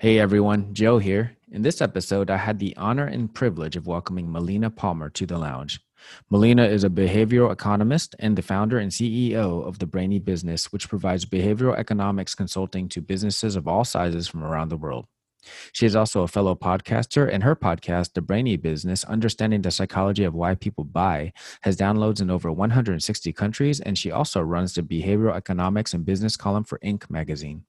Hey everyone, Joe here. In this episode, I had the honor and privilege of welcoming Melina Palmer to the lounge. Melina is a behavioral economist and the founder and CEO of the Brainy Business, which provides behavioral economics consulting to businesses of all sizes from around the world. She is also a fellow podcaster, and her podcast, The Brainy Business Understanding the Psychology of Why People Buy, has downloads in over 160 countries, and she also runs the Behavioral Economics and Business column for Inc. magazine.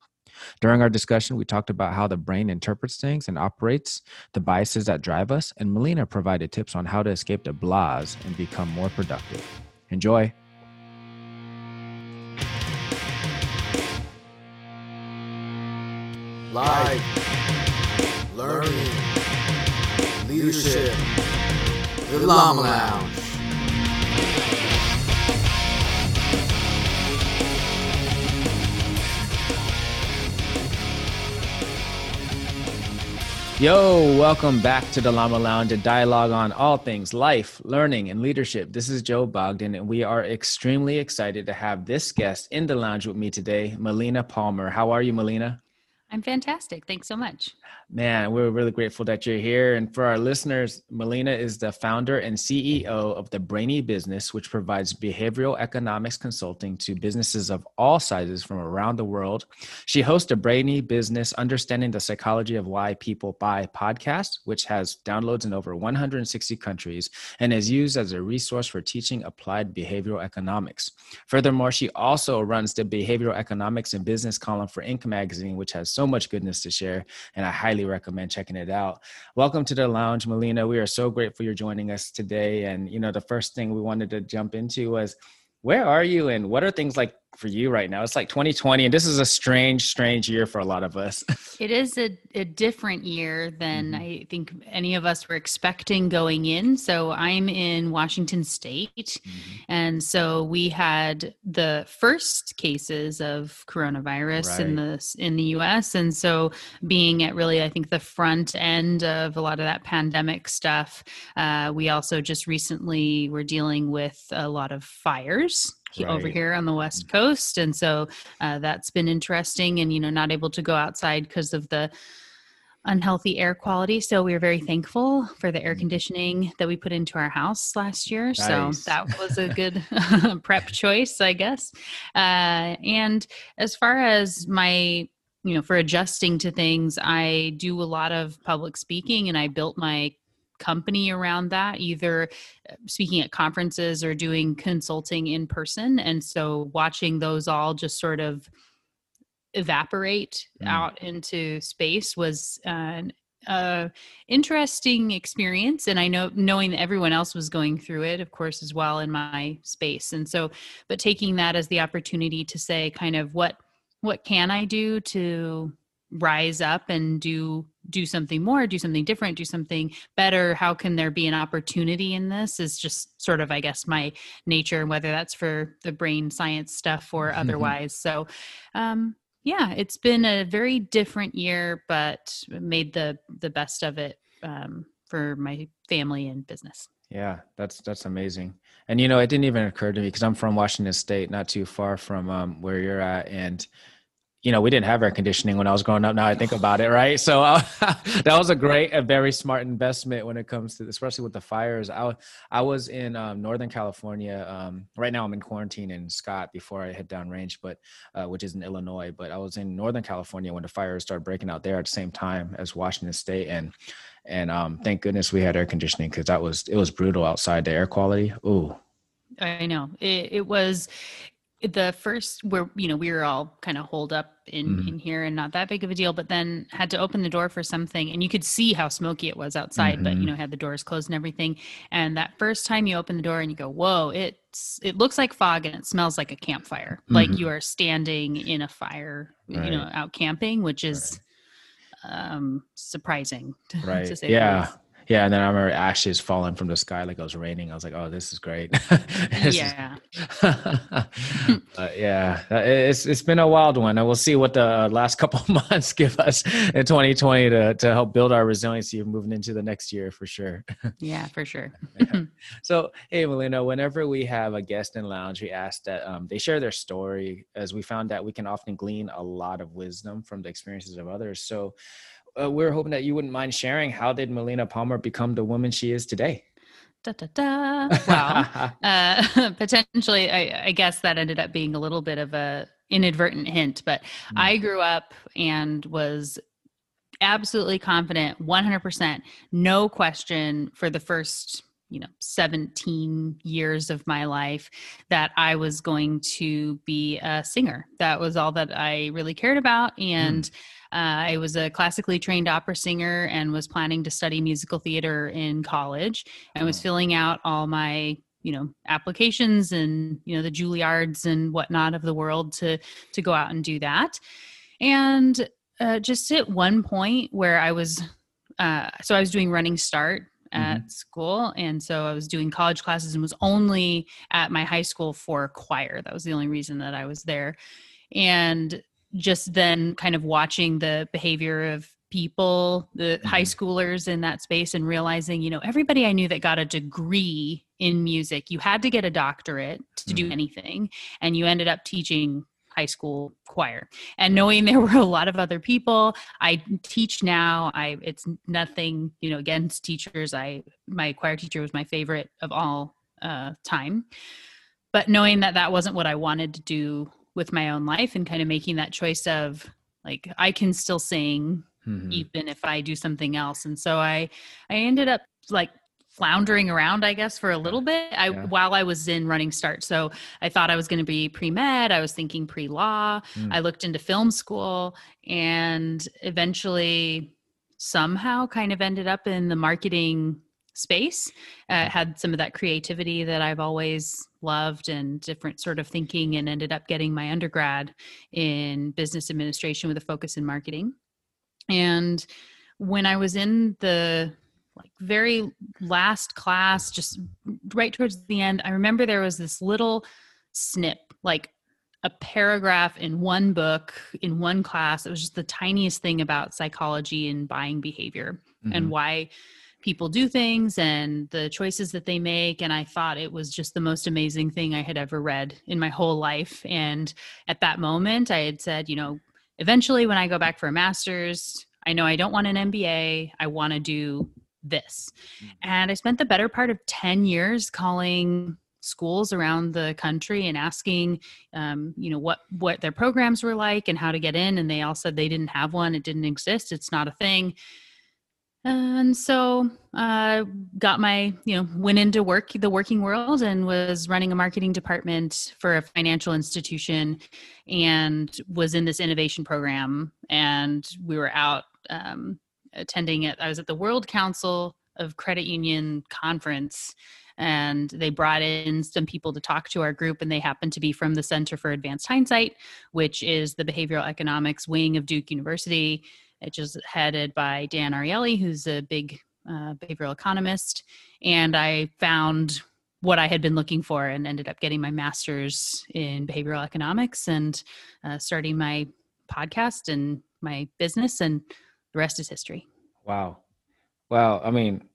During our discussion, we talked about how the brain interprets things and operates, the biases that drive us, and Melina provided tips on how to escape the blahs and become more productive. Enjoy. Life, learning, leadership, the Llama Lounge. Yo, welcome back to the Llama Lounge, a dialogue on all things life, learning, and leadership. This is Joe Bogdan, and we are extremely excited to have this guest in the lounge with me today, Melina Palmer. How are you, Melina? I'm fantastic. Thanks so much. Man, we're really grateful that you're here. And for our listeners, Melina is the founder and CEO of the Brainy Business, which provides behavioral economics consulting to businesses of all sizes from around the world. She hosts a Brainy Business Understanding the Psychology of Why People Buy podcast, which has downloads in over 160 countries and is used as a resource for teaching applied behavioral economics. Furthermore, she also runs the Behavioral Economics and Business column for Inc. magazine, which has so much goodness to share. And I highly recommend checking it out. Welcome to the lounge, Melina. We are so grateful you're joining us today. And, you know, the first thing we wanted to jump into was where are you and what are things like for you right now? It's like 2020, and this is a strange, strange year for a lot of us. it is a, a different year than mm-hmm. I think any of us were expecting going in. So I'm in Washington State, mm-hmm. and so we had the first cases of coronavirus right. in the in the U.S. And so being at really, I think the front end of a lot of that pandemic stuff, uh, we also just recently were dealing with a lot of fires right. over here on the west mm. coast and so uh, that's been interesting and you know not able to go outside because of the unhealthy air quality so we are very thankful for the air mm. conditioning that we put into our house last year nice. so that was a good prep choice i guess uh, and as far as my you know for adjusting to things i do a lot of public speaking and i built my company around that, either uh, speaking at conferences or doing consulting in person. And so watching those all just sort of evaporate mm. out into space was an uh, interesting experience and i know knowing that everyone else was going through it of course as well in my space and so but taking that as the opportunity to say kind of what what can i do to rise up and do do something more do something different do something better? How can there be an opportunity in this is just sort of i guess my nature whether that's for the brain science stuff or otherwise. So um yeah it's been a very different year but made the the best of it um for my family and business. Yeah that's that's amazing. And you know it didn't even occur to me because i'm from washington state not too far from um, where you're at. And you know, we didn't have air conditioning when I was growing up. Now I think about it, right? So uh, that was a great, a very smart investment when it comes to, especially with the fires. I I was in um, Northern California. Um, right now, I'm in quarantine in Scott before I head downrange, but uh, which is in Illinois. But I was in Northern California when the fires started breaking out there at the same time as Washington State, and and um, thank goodness we had air conditioning because that was it was brutal outside. The air quality, ooh. I know it, it was the first where you know we were all kind of holed up in mm-hmm. in here and not that big of a deal but then had to open the door for something and you could see how smoky it was outside mm-hmm. but you mm-hmm. know had the doors closed and everything and that first time you open the door and you go whoa it's it looks like fog and it smells like a campfire mm-hmm. like you are standing in a fire right. you know out camping which is right. um surprising to, right yeah yeah, and then I remember ashes falling from the sky like it was raining. I was like, "Oh, this is great." yeah, yeah, it's it's been a wild one. And we'll see what the last couple months give us in 2020 to to help build our resiliency moving into the next year for sure. yeah, for sure. So, hey, Melina, whenever we have a guest in lounge, we ask that um, they share their story, as we found that we can often glean a lot of wisdom from the experiences of others. So uh, we're hoping that you wouldn't mind sharing how did Melina Palmer become the woman she is today? Da, da, da. Wow. uh, potentially, I, I, guess that ended up being a little bit of a inadvertent hint, but mm. I grew up and was absolutely confident, 100%, no question for the first you know 17 years of my life that i was going to be a singer. That was all that i really cared about and mm. uh, i was a classically trained opera singer and was planning to study musical theater in college. And was filling out all my you know applications and you know the juilliards and whatnot of the world to to go out and do that. And uh, just at one point where i was uh, so i was doing running start at mm-hmm. school and so i was doing college classes and was only at my high school for choir that was the only reason that i was there and just then kind of watching the behavior of people the mm-hmm. high schoolers in that space and realizing you know everybody i knew that got a degree in music you had to get a doctorate to mm-hmm. do anything and you ended up teaching high school choir. And knowing there were a lot of other people i teach now i it's nothing you know against teachers i my choir teacher was my favorite of all uh, time. But knowing that that wasn't what i wanted to do with my own life and kind of making that choice of like i can still sing mm-hmm. even if i do something else. And so i i ended up like floundering around i guess for a little bit i yeah. while i was in running start so i thought i was going to be pre-med i was thinking pre-law. Mm. i looked into film school and eventually somehow kind of ended up in the marketing space. Uh, had some of that creativity that i've always loved and different sort of thinking and ended up getting my undergrad in business administration with a focus in marketing. And when i was in the like very last class, just right towards the end, I remember there was this little snip, like a paragraph in one book in one class. It was just the tiniest thing about psychology and buying behavior mm-hmm. and why people do things and the choices that they make. And I thought it was just the most amazing thing I had ever read in my whole life. And at that moment, I had said, you know, eventually when I go back for a master's, I know I don't want an MBA. I want to do this. Mm-hmm. And I spent the better part of 10 years calling schools around the country and asking um, you know what what their programs were like and how to get in and they all said they didn't have one it didn't exist it's not a thing and so i uh, got my you know went into work the working world and was running a marketing department for a financial institution and was in this innovation program and we were out um, attending it. I was at the World Council of Credit Union conference and they brought in some people to talk to our group and they happened to be from the center for advanced hindsight which is the behavioral economics wing of duke university which is headed by dan ariely who's a big uh, behavioral economist and i found what i had been looking for and ended up getting my master's in behavioral economics and uh, starting my podcast and my business and the rest is history. Wow. Well, I mean,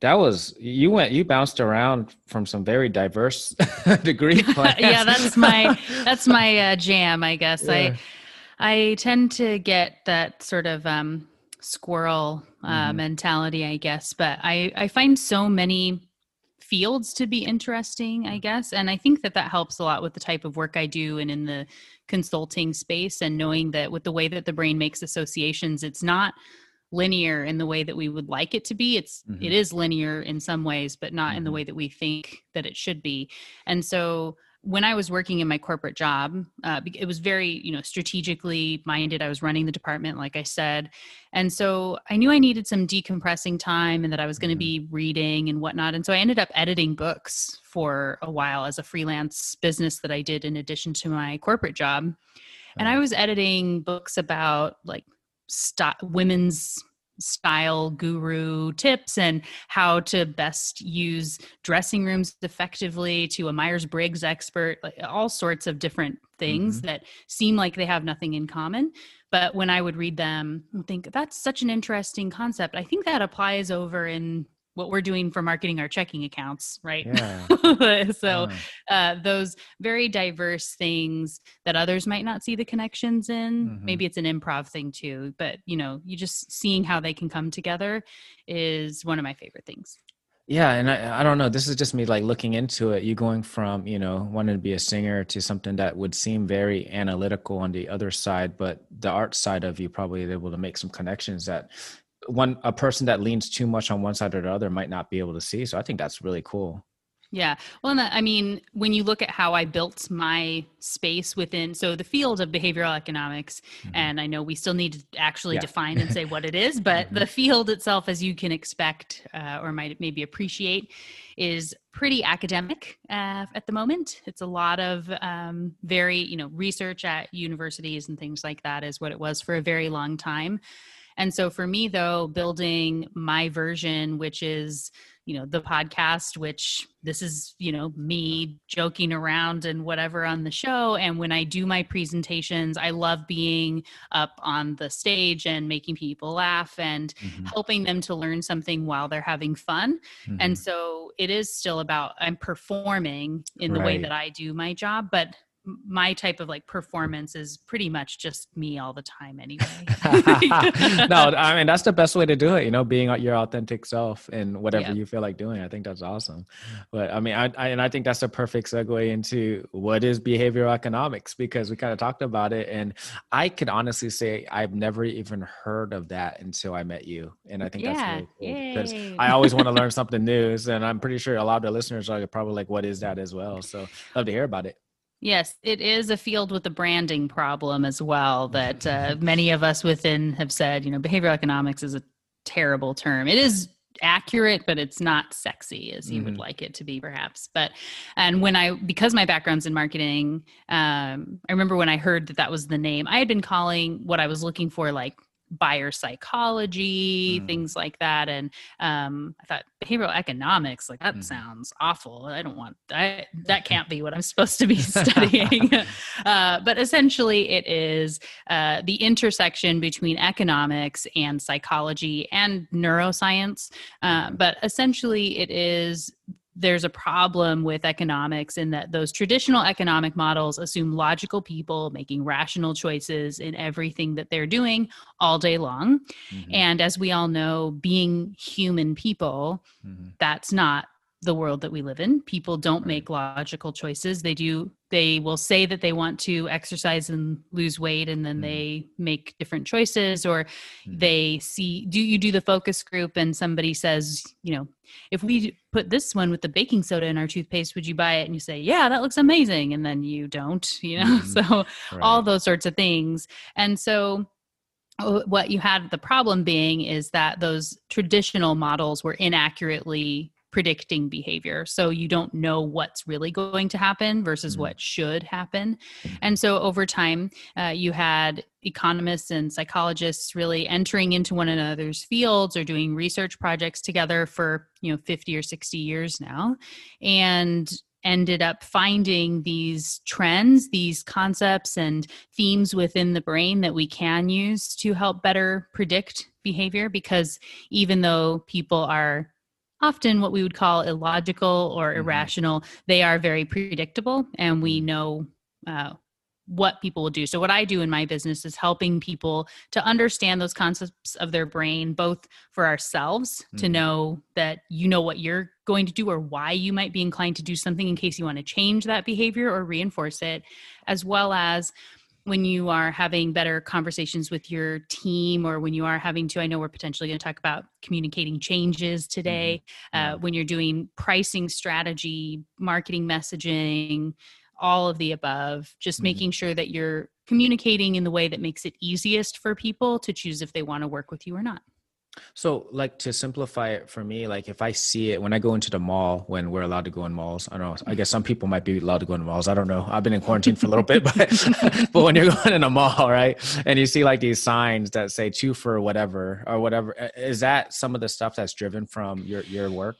that was you went you bounced around from some very diverse degree plans. yeah, that's my that's my uh, jam, I guess. Yeah. I I tend to get that sort of um, squirrel uh, mm. mentality, I guess, but I I find so many fields to be interesting, I mm. guess, and I think that that helps a lot with the type of work I do and in the consulting space and knowing that with the way that the brain makes associations it's not linear in the way that we would like it to be it's mm-hmm. it is linear in some ways but not mm-hmm. in the mm-hmm. way that we think that it should be and so when I was working in my corporate job, uh, it was very, you know, strategically minded. I was running the department, like I said. And so I knew I needed some decompressing time and that I was going to mm-hmm. be reading and whatnot. And so I ended up editing books for a while as a freelance business that I did in addition to my corporate job. And I was editing books about like st- women's style guru tips and how to best use dressing rooms effectively to a Myers-Briggs expert, like all sorts of different things mm-hmm. that seem like they have nothing in common. But when I would read them, I think that's such an interesting concept. I think that applies over in what we're doing for marketing our checking accounts, right? Yeah. so Uh, uh, those very diverse things that others might not see the connections in. Mhm. Maybe it's an improv thing too, but you know, you just seeing how they can come together is one of my favorite things. Yeah, and I, I don't know. This is just me like looking into it. You going from you know wanting to be a singer to something that would seem very analytical on the other side, but the art side of you probably able to make some connections that one a person that leans too much on one side or the other might not be able to see. So I think that's really cool. Yeah. Well, I mean, when you look at how I built my space within, so the field of behavioral economics, Mhm. and I know we still need to actually Yeah. define and say what it is, but Mhm. the field itself, as you can expect uh, or might maybe appreciate, is pretty academic uh, at the moment. It's a lot of um, very, you know, research at universities and things like that is what it was for a very long time. And so for me, though, building my version, which is you know the podcast which this is you know me joking around and whatever on the show and when i do my presentations i love being up on the stage and making people laugh and Mhm. helping them to learn something while they're having fun Mhm. and so it is still about i'm performing in the way that i do my job but my type of like performance is pretty much just me all the time anyway no, I mean that's the best way to do it. You know, being your authentic self and whatever Yeah. you feel like doing. I think that's awesome. But I mean, I, I and I think that's a perfect segue into what is behavioral economics because we kind of talked about it, and I could honestly say I've never even heard of that until I met you, and I think yeah that's really cool because. I always want to learn something new, and I'm pretty sure a lot of the listeners are probably like, "What is that?" as well. So love to hear about it. Yes, it is a field with a branding problem as well that uh, many of us within have said, you know, behavioral economics is a terrible term. It is accurate, but it's not sexy as you would Mhm. like it to be, perhaps. But, and when I, because my background's in marketing, um, I remember when I heard that that was the name, I had been calling what I was looking for like buyer psychology, Mm. things like that. And um, I thought behavioral economics, like that Mhm. sounds awful. I don't want I, that. Can't be what I'm supposed to be studying. uh, but essentially, it is uh, the intersection between economics and psychology and neuroscience. Uh, but essentially, it is there's a problem with economics in that those traditional economic models assume logical people making rational choices in everything that they're doing all day long. Mhm, And as we all know, being human people, mhm. that's not the world that we live in. People don't Right. make logical choices. They do they will say that they want to exercise and lose weight and then Mhm. they make different choices or Mhm. they see do you do the focus group and somebody says, you know, if we put this one with the baking soda in our toothpaste, would you buy it? And you say, "Yeah, that looks amazing." And then you don't, you know. Mhm. So all those sorts of things. And so uh, what you had the problem being is that those traditional models were inaccurately predicting behavior so you don't know what's really going to happen versus Mhm. what should happen and so over time uh, you had economists and psychologists really entering into one another's fields or doing research projects together for you know 50 or 60 years now and ended up finding these trends these concepts and themes within the brain that we can use to help better predict behavior because even though people are often what we would call illogical or Mhm. irrational they are very predictable and we Mhm. know uh, what people will do so what i do in my business is helping people to understand those concepts of their brain both for ourselves to Mhm. know that you know what you're going to do or why you might be inclined to do something in case you want to change that behavior or reinforce it as well as when you are having better conversations with your team or when you are having to i know we're potentially going to talk about communicating changes today Yeah. uh, when you're doing pricing strategy marketing messaging all of the above just Mhm. making sure that you're communicating in the way that makes it easiest for people to choose if they want to work with you or not So, like to simplify it for me, like if I see it when I go into the mall, when we're allowed to go in malls, I don't know. I guess some people might be allowed to go in malls. I don't know. I've been in quarantine for a little bit, but but when you're going in a mall, right, and you see like these signs that say two for whatever or whatever, is that some of the stuff that's driven from your your work?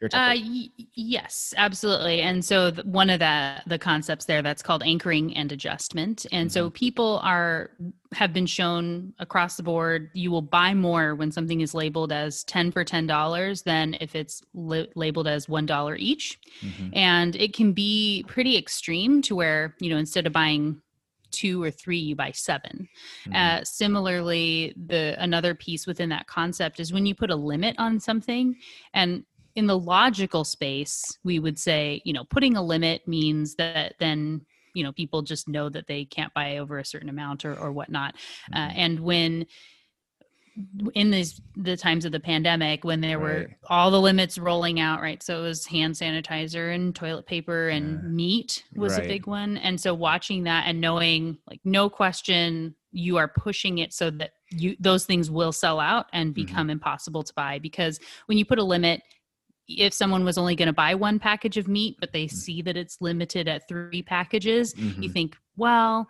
Your Uh, y- yes, absolutely. And so th- one of the the concepts there that's called anchoring and adjustment. And so people are have been shown across the board you will buy more when something is labeled as 10 for $10 than if it's li- labeled as $1 each. Mhm. And it can be pretty extreme to where, you know, instead of buying two or three you buy 7 Mhm. uh, similarly, the another piece within that concept is when you put a limit on something, and in the logical space, we would say, you know, putting a limit means that then you know people just know that they can't buy over a certain amount or or whatnot. Uh, Mhm. and when in these the times of the pandemic when there were all the limits rolling out right so it was hand sanitizer and toilet paper and Yeah. meat was Right. a big one and so watching that and knowing like no question you are pushing it so that you those things will sell out and Mm-hmm. become impossible to buy because when you put a limit if someone was only going to buy one package of meat but they see that it's limited at three packages you Mhm. think well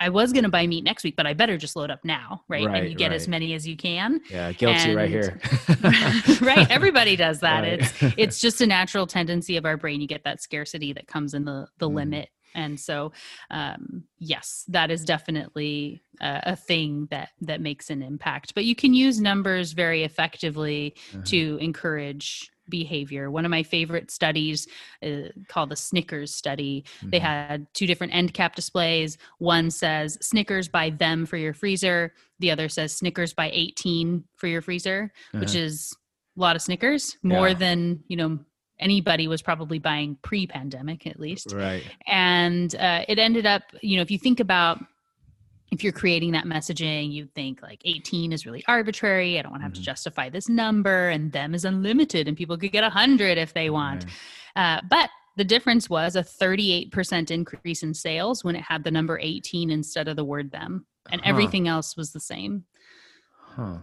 I- was going to buy meat next week but i better just load up now right, Right, and you get as many as you can yeah, guilty right here. right everybody does that Right. it's it's just a natural tendency of our brain you get that scarcity that comes in the the Mhm. limit and so um yes that is definitely a, a thing that that makes an impact but you can use numbers very effectively Uh-huh. to encourage behavior one of my favorite studies uh, called the snickers study they Mhm. had two different end cap displays one says snickers buy them for your freezer the other says snickers buy 18 for your freezer which Uh-huh. is a lot of Snickers, more Yeah. than you know anybody was probably buying pre-pandemic at least. right. And uh, it ended up, you know, if you think about if you're creating that messaging, you think like 18 is really arbitrary. I don't want to have Mhm. to justify this number, and them is unlimited, and people could get 100 if they want. Right. Uh, but the difference was a 38% increase in sales when it had the number 18 instead of the word them, and Huh. everything else was the same. Huh.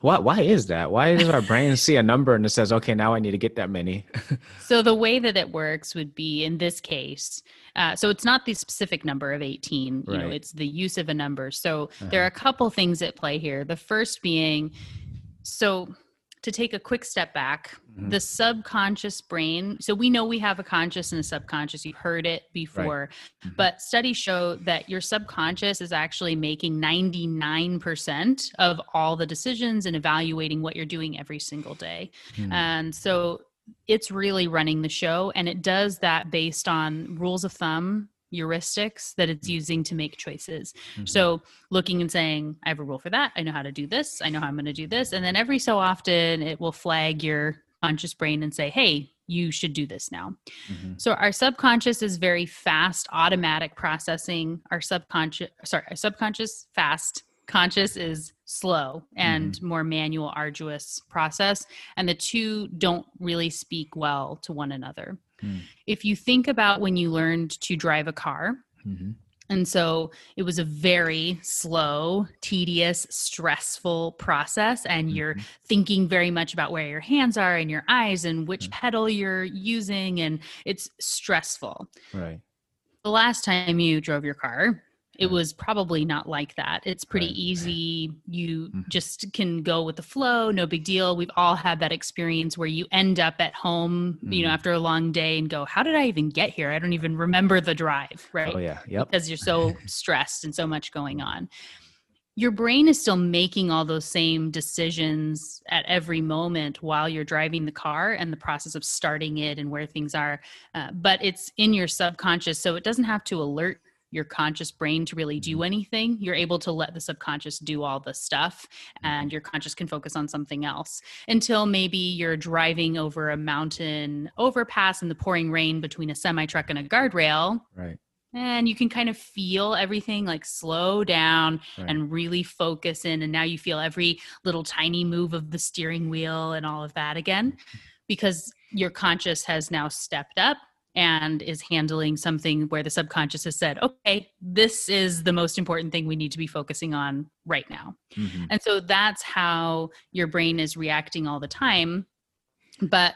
Why, why is that? Why does our brain see a number and it says, okay, now I need to get that many? So the way that it works would be in this case. Uh, so it's not the specific number of 18. You know, it's the use of a number. So there are a couple things at play here. The first being, so to take a quick step back, Mhm. the subconscious brain. So we know we have a conscious and a subconscious. You've heard it before, Mhm. but studies show that your subconscious is actually making 99% of all the decisions and evaluating what you're doing every single day. Hmm. And so it's really running the show and it does that based on rules of thumb heuristics that it's using to make choices. Mhm. so looking and saying i have a rule for that. I know how to do this. I know how i'm going to do this. And then every so often it will flag your conscious brain and say hey you should do this now. Mhm. so our subconscious is very fast automatic processing. Our subconscious sorry our subconscious fast conscious is slow and more manual arduous process and the two don't really speak well to one another Hmm. if you think about when you learned to drive a car Mhm. and so it was a very slow, tedious, stressful process. And you're Mhm. thinking very much about where your hands are and your eyes and which Mhm. pedal you're using. And it's stressful. Right. The last time you drove your car, it was probably not like that. It's pretty Right. easy. You Mhm. just can go with the flow, no big deal. We've all had that experience where you end up at home, you know, Mhm. after a long day and go, How did I even get here? I don't even remember the drive, right? Oh, yeah. Yep. because you're so stressed and so much going on. Your brain is still making all those same decisions at every moment while you're driving the car and the process of starting it and where things are. Uh, but it's in your subconscious, so it doesn't have to alert your conscious brain to really do mm-hmm. anything. You're able to let the subconscious do all the stuff, and mm-hmm. your conscious can focus on something else until maybe you're driving over a mountain overpass in the pouring rain between a semi truck and a guardrail Right. and you can kind of feel everything like slow down Right. and really focus in and now you feel every little tiny move of the steering wheel and all of that again mm-hmm. because your conscious has now stepped up and is handling something where the subconscious has said okay this is the most important thing we need to be focusing on right now Mhm. and so that's how your brain is reacting all the time. But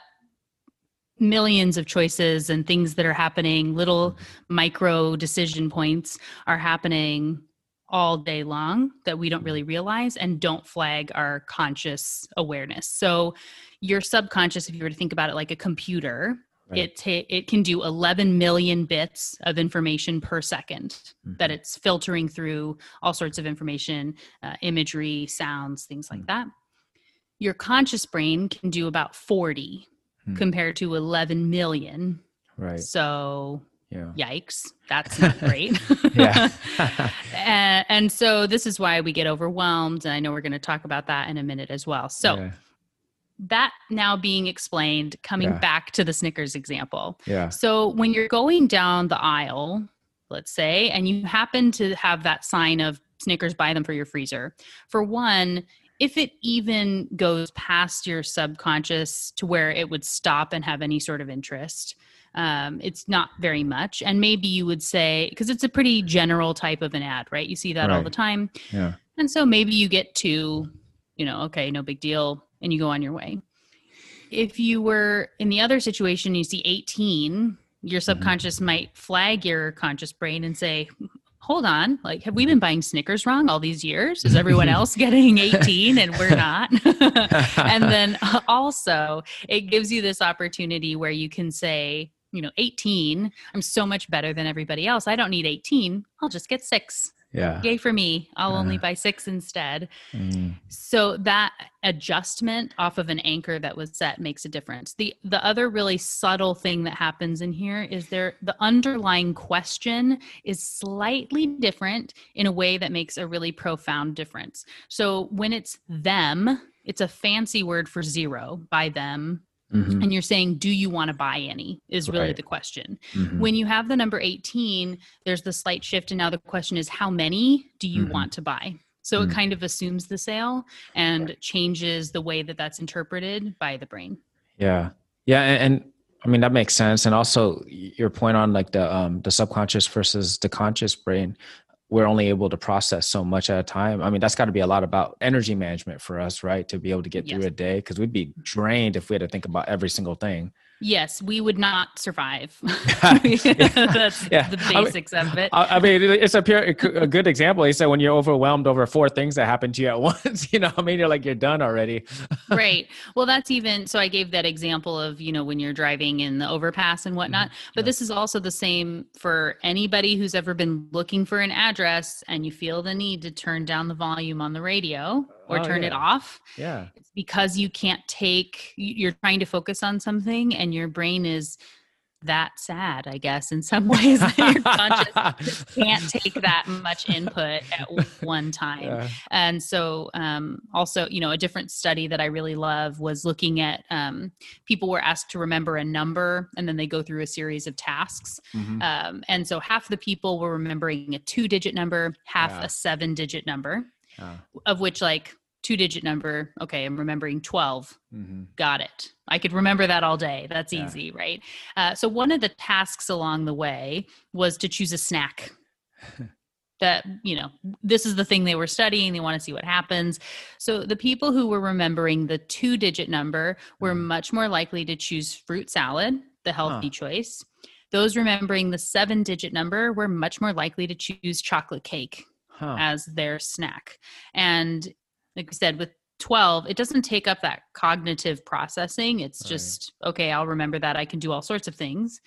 millions of choices and things that are happening, little micro decision points are happening all day long that we don't really realize and don't flag our conscious awareness. So, your subconscious, if you were to think about it like a computer, Right. it ta- it can do 11 million bits of information per 2nd that Mhm. it's filtering through all sorts of information, uh, imagery, sounds, things like Mm. that. Your conscious brain can do about 40 Hmm. compared to 11 million. right. So, Yeah. yikes, that's not great. Yeah. and, and so this is why we get overwhelmed and i know we're going to talk about that in a minute as well so Yeah. That now being explained coming Yeah. back to the snickers example Yeah. so when you're going down the aisle let's say and you happen to have that sign of snickers buy them for your freezer for one if it even goes past your subconscious to where it would stop and have any sort of interest um, it's not very much and maybe you would say because it's a pretty general type of an ad right you see that all the time Yeah. and so maybe you get to, you know, okay, no big deal, and you go on your way. If you were in the other situation, you see 18, your subconscious might flag your conscious brain and say, hold on, like, have we been buying Snickers wrong all these years? Is everyone else getting 18 and we're not? and then uh, also, it gives you this opportunity where you can say, you know, 18, I'm so much better than everybody else. I don't need 18. I'll just get six Yeah. yay for me i'll only Uh. buy six instead Mm. so that adjustment off of an anchor that was set makes a difference the the other really subtle thing that happens in here is there the underlying question is slightly different in a way that makes a really profound difference so when it's them it's a fancy word for zero buy them Mhm. and you're saying do you want to buy any is really Right. the question Mhm. when you have the number 18 there's the slight shift and now the question is how many do you Mhm. want to buy so it Mm. kind of assumes the sale and changes the way that that's interpreted by the brain Yeah. Yeah. And, and I mean, that makes sense. And also your point on like the, um, the subconscious versus the conscious brain, we're only able to process so much at a time. I mean, that's got to be a lot about energy management for us, right? To be able to get through a day. Cause we'd be drained if we had to think about every single thing. Yes we would not survive that's Yeah. the I mean, basics of it I mean, it's a pure, a good example. He said when you're overwhelmed over four things that happen to you at once, you know, I mean, you're like, you're done already. right well that's even so i gave that example of you know when you're driving in the overpass and mm-hmm. whatnot but Yeah. this is also the same for anybody who's ever been looking for an address and you feel the need to turn down the volume on the radio or Oh, turn it off Yeah. it's because you can't take you're trying to focus on something and your brain is that sad i guess in some ways your conscious can't take that much input at one time Yeah. and so um, also you know a different study that i really love was looking at um, people were asked to remember a number and then they go through a series of tasks Mhm. um, and so half the people were remembering a two digit number half Yeah. a seven digit number Yeah. of which like two digit number okay i'm remembering 12 Mhm. got it i could remember that all day that's Yeah. easy right uh, so one of the tasks along the way was to choose a snack that you know this is the thing they were studying they want to see what happens so the people who were remembering the two digit number were Mhm. much more likely to choose fruit salad the healthy Huh. choice those remembering the seven digit number were much more likely to choose chocolate cake Huh. as their snack. And like we said, with 12, it doesn't take up that cognitive processing. It's Right. just, okay, I'll remember that. I can do all sorts of things.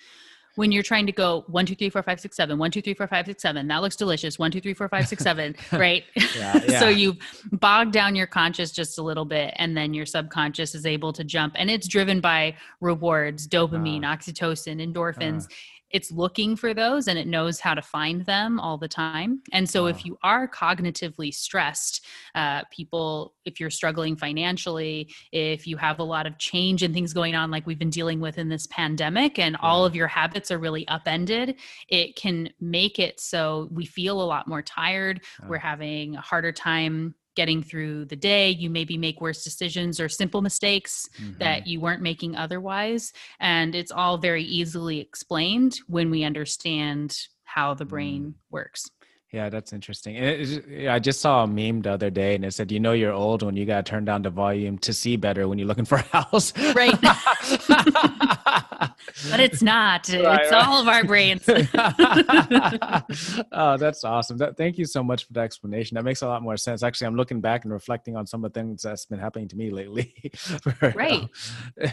When you're trying to go one, two, three, four, five, six, seven, one, two, three, four, five, six, seven, that looks delicious. One, two, three, four, five, six, seven, right? Yeah, so yeah. you bog down your conscious just a little bit, and then your subconscious is able to jump. And it's driven by rewards, dopamine, Ah. oxytocin, endorphins it's looking for those and it knows how to find them all the time. And so, Wow. if you are cognitively stressed, uh, people, if you're struggling financially, if you have a lot of change and things going on, like we've been dealing with in this pandemic, and all of your habits are really upended, it can make it so we feel a lot more tired. We're having a harder time getting through the day. You maybe make worse decisions or simple mistakes Mhm. that you weren't making otherwise. And it's all very easily explained when we understand how the brain works. Yeah, that's interesting. And it- I just saw a meme the other day, and it said, "You know, you're old when you got to turn down the volume to see better when you're looking for a house." Right. but it's not. Right, it's right. all of our brains. oh, that's awesome. That, thank you so much for the explanation. That makes a lot more sense. Actually, I'm looking back and reflecting on some of the things that's been happening to me lately. Right.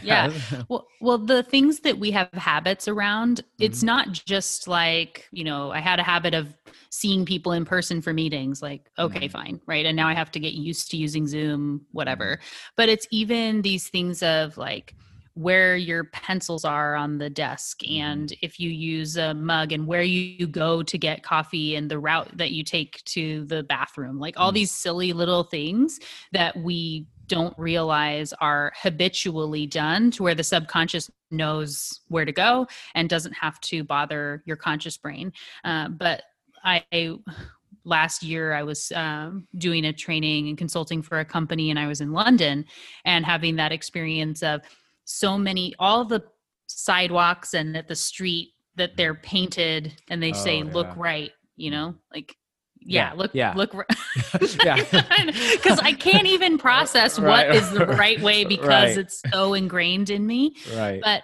Yeah. well, well, the things that we have habits around, it's Mhm. not just like, you know, I had a habit of seeing people in person for meetings, like, okay, Mhm. fine. Right. And now I have to get used to using Zoom, whatever. But it's even these things of like, where your pencils are on the desk Mhm. and if you use a mug and where you go to get coffee and the route that you take to the bathroom like all Mm. these silly little things that we don't realize are habitually done to where the subconscious knows where to go and doesn't have to bother your conscious brain uh, but i last year i was um, doing a training and consulting for a company and i was in london and having that experience of so many all the sidewalks and at the street that they're painted and they say Oh, look right you know like yeah, Yeah, look yeah. look right yeah. because i can't even process Right, what is the right way because right. it's so ingrained in me right. but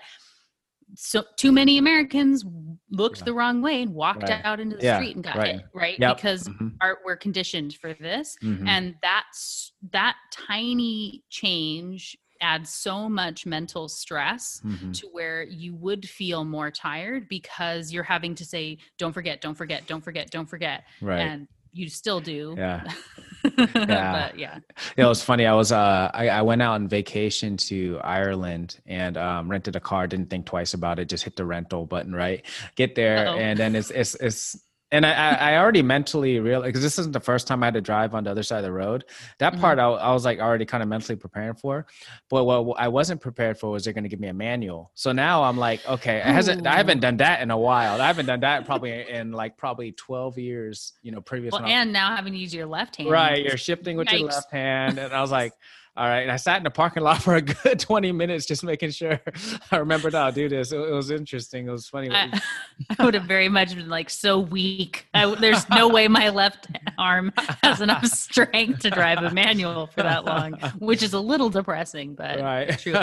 so too many americans looked Yeah. the wrong way and walked Right. out into the Yeah, street and got hit right Yep. because Mhm. our, we're conditioned for this Mhm. and that's that tiny change adds so much mental stress Mhm. to where you would feel more tired because you're having to say don't forget don't forget don't forget don't forget right. and you still do yeah. but yeah Yeah, it was funny. I was uh I, I went out on vacation to Ireland and um rented a car, didn't think twice about it, just hit the rental button, right? Get there Uh-oh. and then it's it's it's and I, I I already mentally realized because this isn't the first time I had to drive on the other side of the road. That Mhm. part I, I was like already kind of mentally preparing for, but what I wasn't prepared for was they're going to give me a manual. So now I'm like, okay, it hasn't I haven't done that in a while. I haven't done that probably in like probably 12 years, you know, previous. well and now having to use your left hand Right, you're shifting with your left hand, and I was like, "All right." And I sat in the parking lot for a good 20 minutes, just making sure I remembered how to do this. It, it was interesting. It was funny. I, I would have very much been like so weak. I, there's no way my left arm has enough strength to drive a manual for that long, which is a little depressing, but right. true.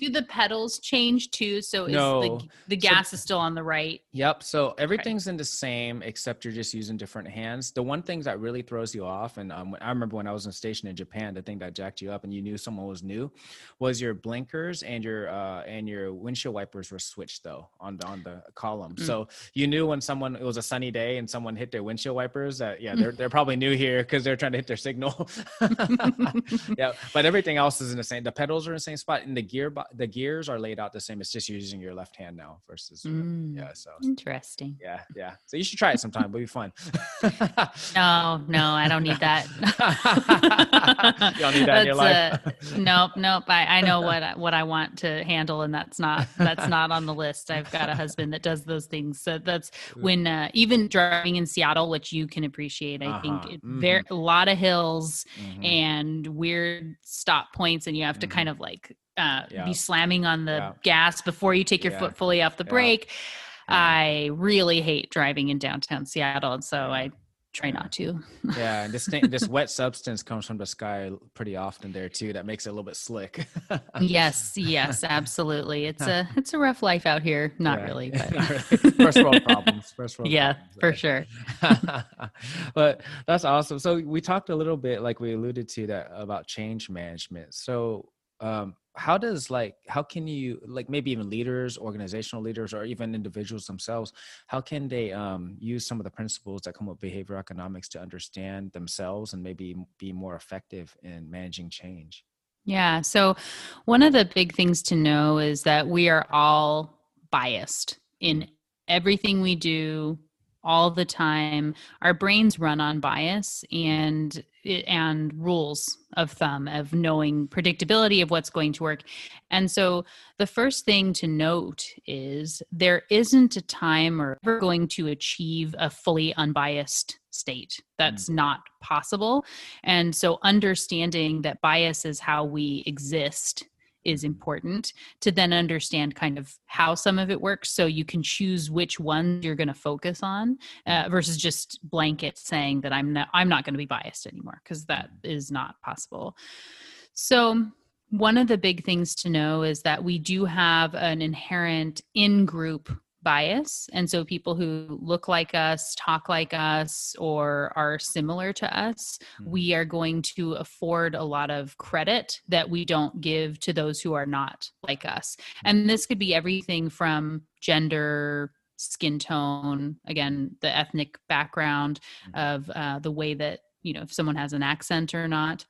do the pedals change too? So is No. the, the So- gas is still on the right? Yep. So everything's in the same, except you're just using different hands. The one thing that really throws you off, and um, I remember when I was in station in Japan, the thing that jacked you up, and you knew someone was new, was your blinkers and your uh, and your windshield wipers were switched though on the on the column. Mm. So you knew when someone it was a sunny day and someone hit their windshield wipers that yeah they're they're probably new here because they're trying to hit their signal. yeah, but everything else is in the same. The pedals are in the same spot, and the gear the gears are laid out the same. It's just using your left hand now versus Mm, yeah. So Interesting. yeah, yeah. So you should try it sometime. It'll be fun. No, no, I don't need that. you don't need that in your life. Uh, nope, nope. I, I know what I, what I want to handle, and that's not that's not on the list. I've got a husband that does those things. So that's when uh, even driving in Seattle, which you can appreciate. I think Uh-huh, it, there a lot of hills Mhm. and weird stop points, and you have to Mhm. kind of like uh, Yeah. be slamming on the Yeah. gas before you take your Yeah. foot fully off the brake. I really hate driving in downtown Seattle, and so I try not to. yeah, and this thing, this wet substance comes from the sky pretty often there too. That makes it a little bit slick. yes, yes, absolutely. It's a it's a rough life out here. Not Yeah. really, but Not really. First world problems. First world. yeah, problems, for sure. but that's awesome. So we talked a little bit, like we alluded to that about change management. So um, how does like how can you like maybe even leaders, organizational leaders, or even individuals themselves, how can they um, use some of the principles that come with behavioral economics to understand themselves and maybe be more effective in managing change? Yeah. So one of the big things to know is that we are all biased in everything we do all the time. Our brains run on bias and and rules of thumb of knowing predictability of what's going to work. And so the first thing to note is there isn't a time or ever going to achieve a fully unbiased state. That's mm. not possible. And so understanding that bias is how we exist is important to then understand kind of how some of it works so you can choose which ones you're going to focus on uh, versus just blanket saying that I'm not I'm not going to be biased anymore because that is not possible. So one of the big things to know is that we do have an inherent in group bias. And so people who look like us, talk like us, or are similar to us, mm-hmm. we are going to afford a lot of credit that we don't give to those who are not like us. And this could be everything from gender, skin tone, again, the ethnic background mm-hmm. of uh, the way that, you know, if someone has an accent or not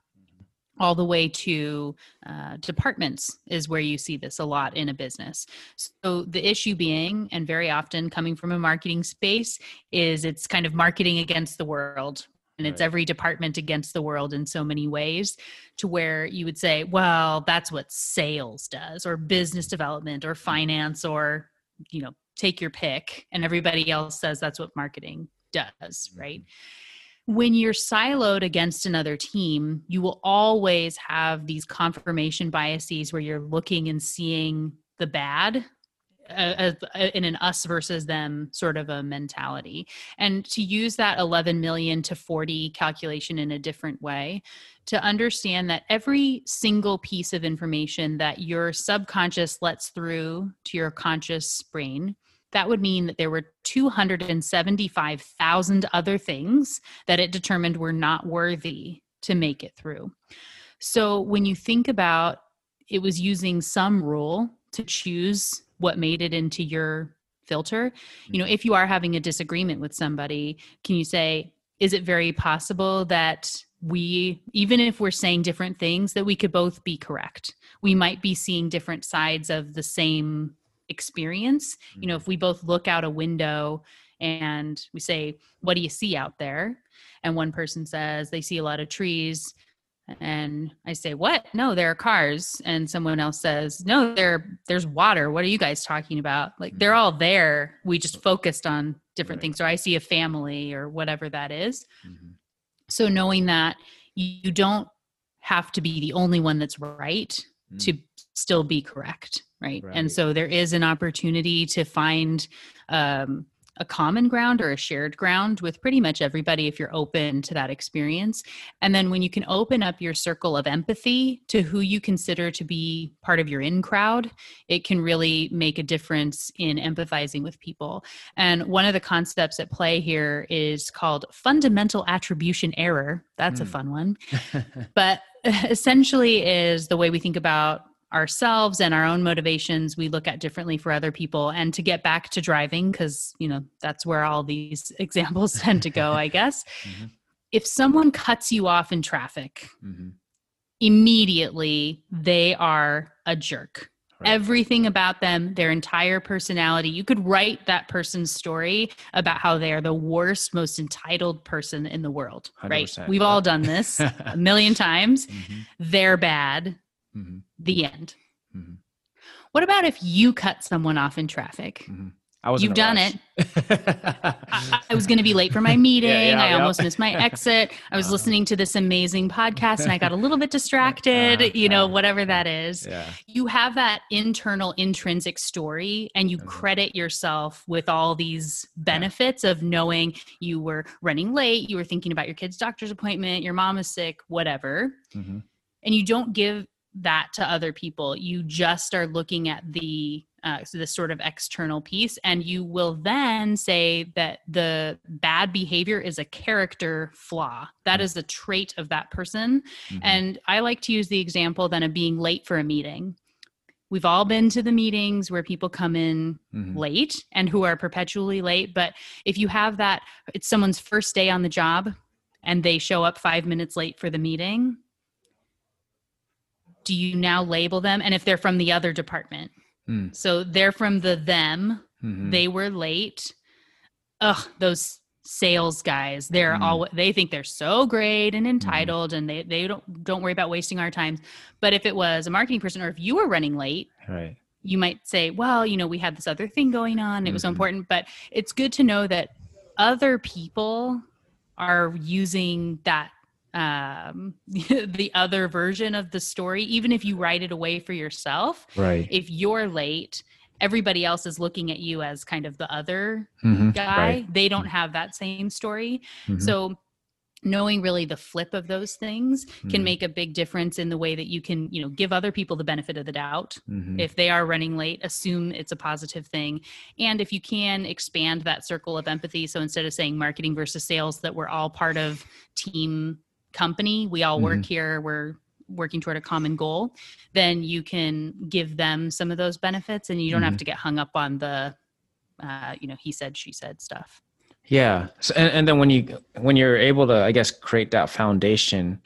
all the way to uh, departments is where you see this a lot in a business. So the issue being, and very often coming from a marketing space, is it's kind of marketing against the world. And it's every department against the world in so many ways, to where you would say, well, that's what sales does, or business development, or finance, or, you know, take your pick. And everybody else says that's what marketing does, right? Mm-hmm when you're siloed against another team, you will always have these confirmation biases where you're looking and seeing the bad uh, uh, in an us versus them sort of a mentality. And to use that 11 million to 40 calculation in a different way to understand that every single piece of information that your subconscious lets through to your conscious brain that would mean that there were 275,000 other things that it determined were not worthy to make it through. So when you think about it was using some rule to choose what made it into your filter, you know, mm-hmm. if you are having a disagreement with somebody, can you say, is it very possible that we even if we're saying different things that we could both be correct we might be seeing different sides of the same experience you know mm-hmm. if we both look out a window and we say what do you see out there and one person says they see a lot of trees and i say what no there are cars and someone else says no there there's water what are you guys talking about like they're mm-hmm. all there we just focused on different right. things or i see a family or whatever that is. Mm-hmm. so knowing that you don't have to be the only one that's right mm. to still be correct right, right. and so there is an opportunity to find um, a common ground or a shared ground with pretty much everybody if you're open to that experience. And then when you can open up your circle of empathy to who you consider to be part of your in crowd, it can really make a difference in empathizing with people. And one of the concepts at play here is called fundamental attribution error. That's mm. a hmm. fun one. but essentially is the way we think about ourselves and our own motivations we look at differently for other people and to get back to driving because you know that's where all these examples tend to go i guess mm-hmm. if someone cuts you off in traffic mm-hmm. immediately they are a jerk right. everything about them their entire personality you could write that person's story about how they are the worst most entitled person in the world right we've all done this a million times mm-hmm. they're bad Mm-hmm. The end. Mm-hmm. What about if you cut someone off in traffic? Mm-hmm. I was You've done rush. it. I, I, was going to be late for my meeting. Yeah, yeah, I almost missed my exit. I was uh, listening to this amazing podcast and I got a little bit distracted, uh, you know, uh, whatever that is. You have that internal intrinsic story and you mm-hmm. credit yourself with all these benefits of knowing you were running late, you were thinking about your kid's doctor's appointment, your mom is sick, whatever. Mm-hmm. And you don't give that to other people. You just are looking at the uh, so this sort of external piece, and you will then say that the bad behavior is a character flaw. That mm-hmm. is a trait of that person. Mm-hmm. And I like to use the example then of being late for a meeting. We've all been to the meetings where people come in mm-hmm. late and who are perpetually late. But if you have that, it's someone's first day on the job and they show up five minutes late for the meeting, do you now label them? And if they're from the other department, mm. so they're from the them, mm-hmm. they were late. Ugh, those sales guys they're mm. all they think they're so great and mm-hmm. entitled mm. and they they don't don't worry about wasting our time but if it was a marketing person or if you were running late right you might say well you know we had this other thing going on it mm-hmm. was so mm-hmm. important but it's good to know that other people are using that um the other version of the story even if you write it away for yourself right if you're late everybody else is looking at you as kind of the other mm-hmm, guy right. they don't have that same story mm-hmm. so knowing really the flip of those things can Mhm. make a big difference in the way that you can you know give other people the benefit of the doubt Mhm. if they are running late assume it's a positive thing and if you can expand that circle of empathy so instead of saying marketing versus sales that we're all part of team company we all work here we're working toward a common goal then you can give them some of those benefits and you don't have Mhm. to get hung up on the uh, you know he said she said stuff Yeah. So, and, and then when you when you're able to, I guess, create that foundation,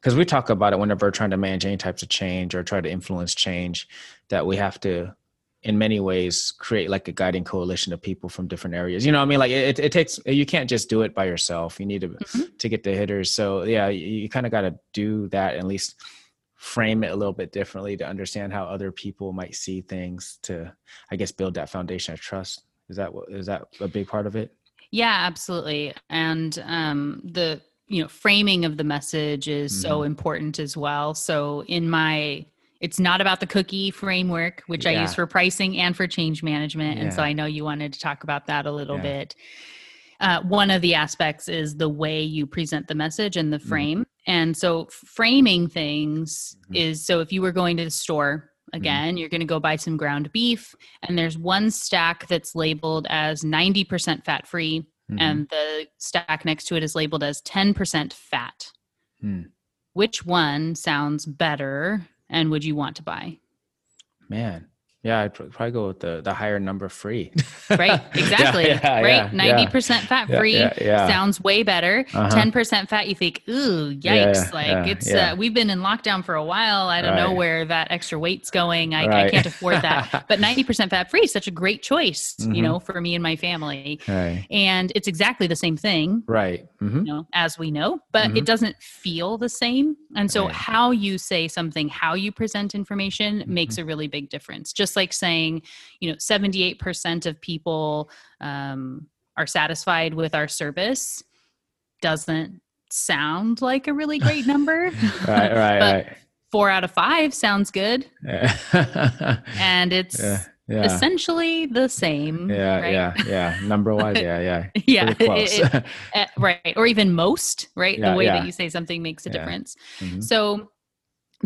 because we talk about it whenever we're trying to manage any types of change or try to influence change, that we have to, in many ways, create like a guiding coalition of people from different areas. You know, what I mean, like it, it takes you can't just do it by yourself. You need to Mhm. to get the hitters. So yeah, you, you kind of got to do that at least frame it a little bit differently to understand how other people might see things to, I guess, build that foundation of trust. Is that what is that a big part of it? Yeah, absolutely. And um, the you know framing of the message is so Mhm. important as well. So in my it's not about the cookie framework, which I use for pricing and for change management. And so I know you wanted to talk about that a little Yeah. bit. Uh, one of the aspects is the way you present the message and the Mm-hmm. frame. And so framing things Mhm. is so if you were going to the store Mm-hmm. again, you're going to go buy some ground beef, and there's one stack that's labeled as 90% fat free, and the stack next to it is labeled as 10% fat. Hmm. Which one sounds better and would you want to buy? Man, yeah, I'd probably go with the the higher number free. Right, exactly. yeah, right, yeah, 90% fat free yeah, yeah. sounds way better. Uh-huh. 10% fat, you think, ooh, yikes. Yeah, like yeah, it's, yeah. uh, we've been in lockdown for a while. I don't know where that extra weight's going. I, I can't afford that. But 90% fat free is such a great choice, Mhm. you know, for me and my family. Right, And it's exactly the same thing. right. hmm you know, as we know, but Mhm. it doesn't feel the same. And so, Right. how you say something, how you present information Mm-hmm. makes a really big difference. Just like saying, you know, 78% of people um, are satisfied with our service doesn't sound like a really great number. Right, right, But right. Four out of five sounds good. Yeah, And it's yeah, yeah, essentially the same. yeah, right? yeah, yeah. Number wise, yeah, yeah. yeah. It- it- uh, right or even most right Yeah, the way yeah. that you say something makes a difference Mhm, so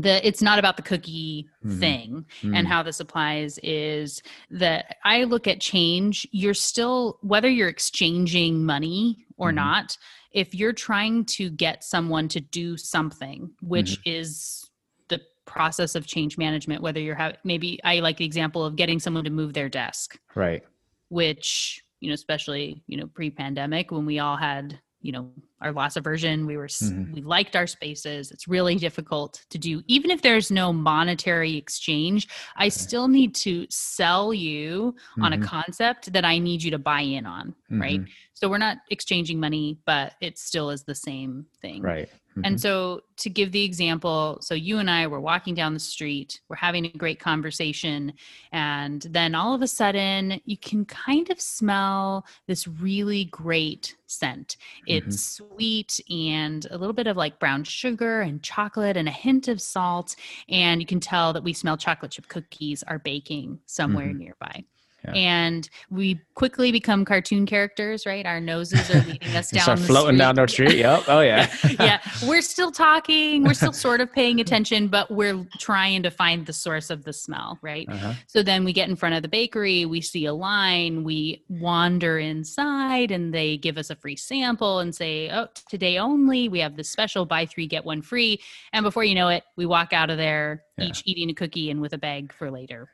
the it's not about the cookie Mhm. thing mhm. and how this applies is that i look at change you're still whether you're exchanging money or Mhm. not if you're trying to get someone to do something which Mm-hmm. is the process of change management whether you're having maybe i like the example of getting someone to move their desk right. which you know especially you know pre-pandemic when we all had you know our loss aversion we were s Mhm. we liked our spaces. It's really difficult to do. Even if there's no monetary exchange i still need to sell you on a Mhm, concept that i need you to buy in on right? Mhm, so we're not exchanging money but it still is the same thing. Right. And mhm, so, to give the example, so you and I were walking down the street, we're having a great conversation, and then all of a sudden, you can kind of smell this really great scent. It's sweet and a little bit of like brown sugar and chocolate and a hint of salt. And you can tell that we smell chocolate chip cookies are baking somewhere Mhm. nearby. Yeah. And we quickly become cartoon characters, right? Our noses are leading us down start floating street down the street. Yep. Oh yeah. yeah, we're still talking. We're still sort of paying attention, but we're trying to find the source of the smell, right? Uh-huh. So then we get in front of the bakery, we see a line, we wander inside, and they give us a free sample and say, Oh, today only, we have this special buy three, get one free. And before you know it, we walk out of there, Yeah. each eating a cookie and with a bag for later.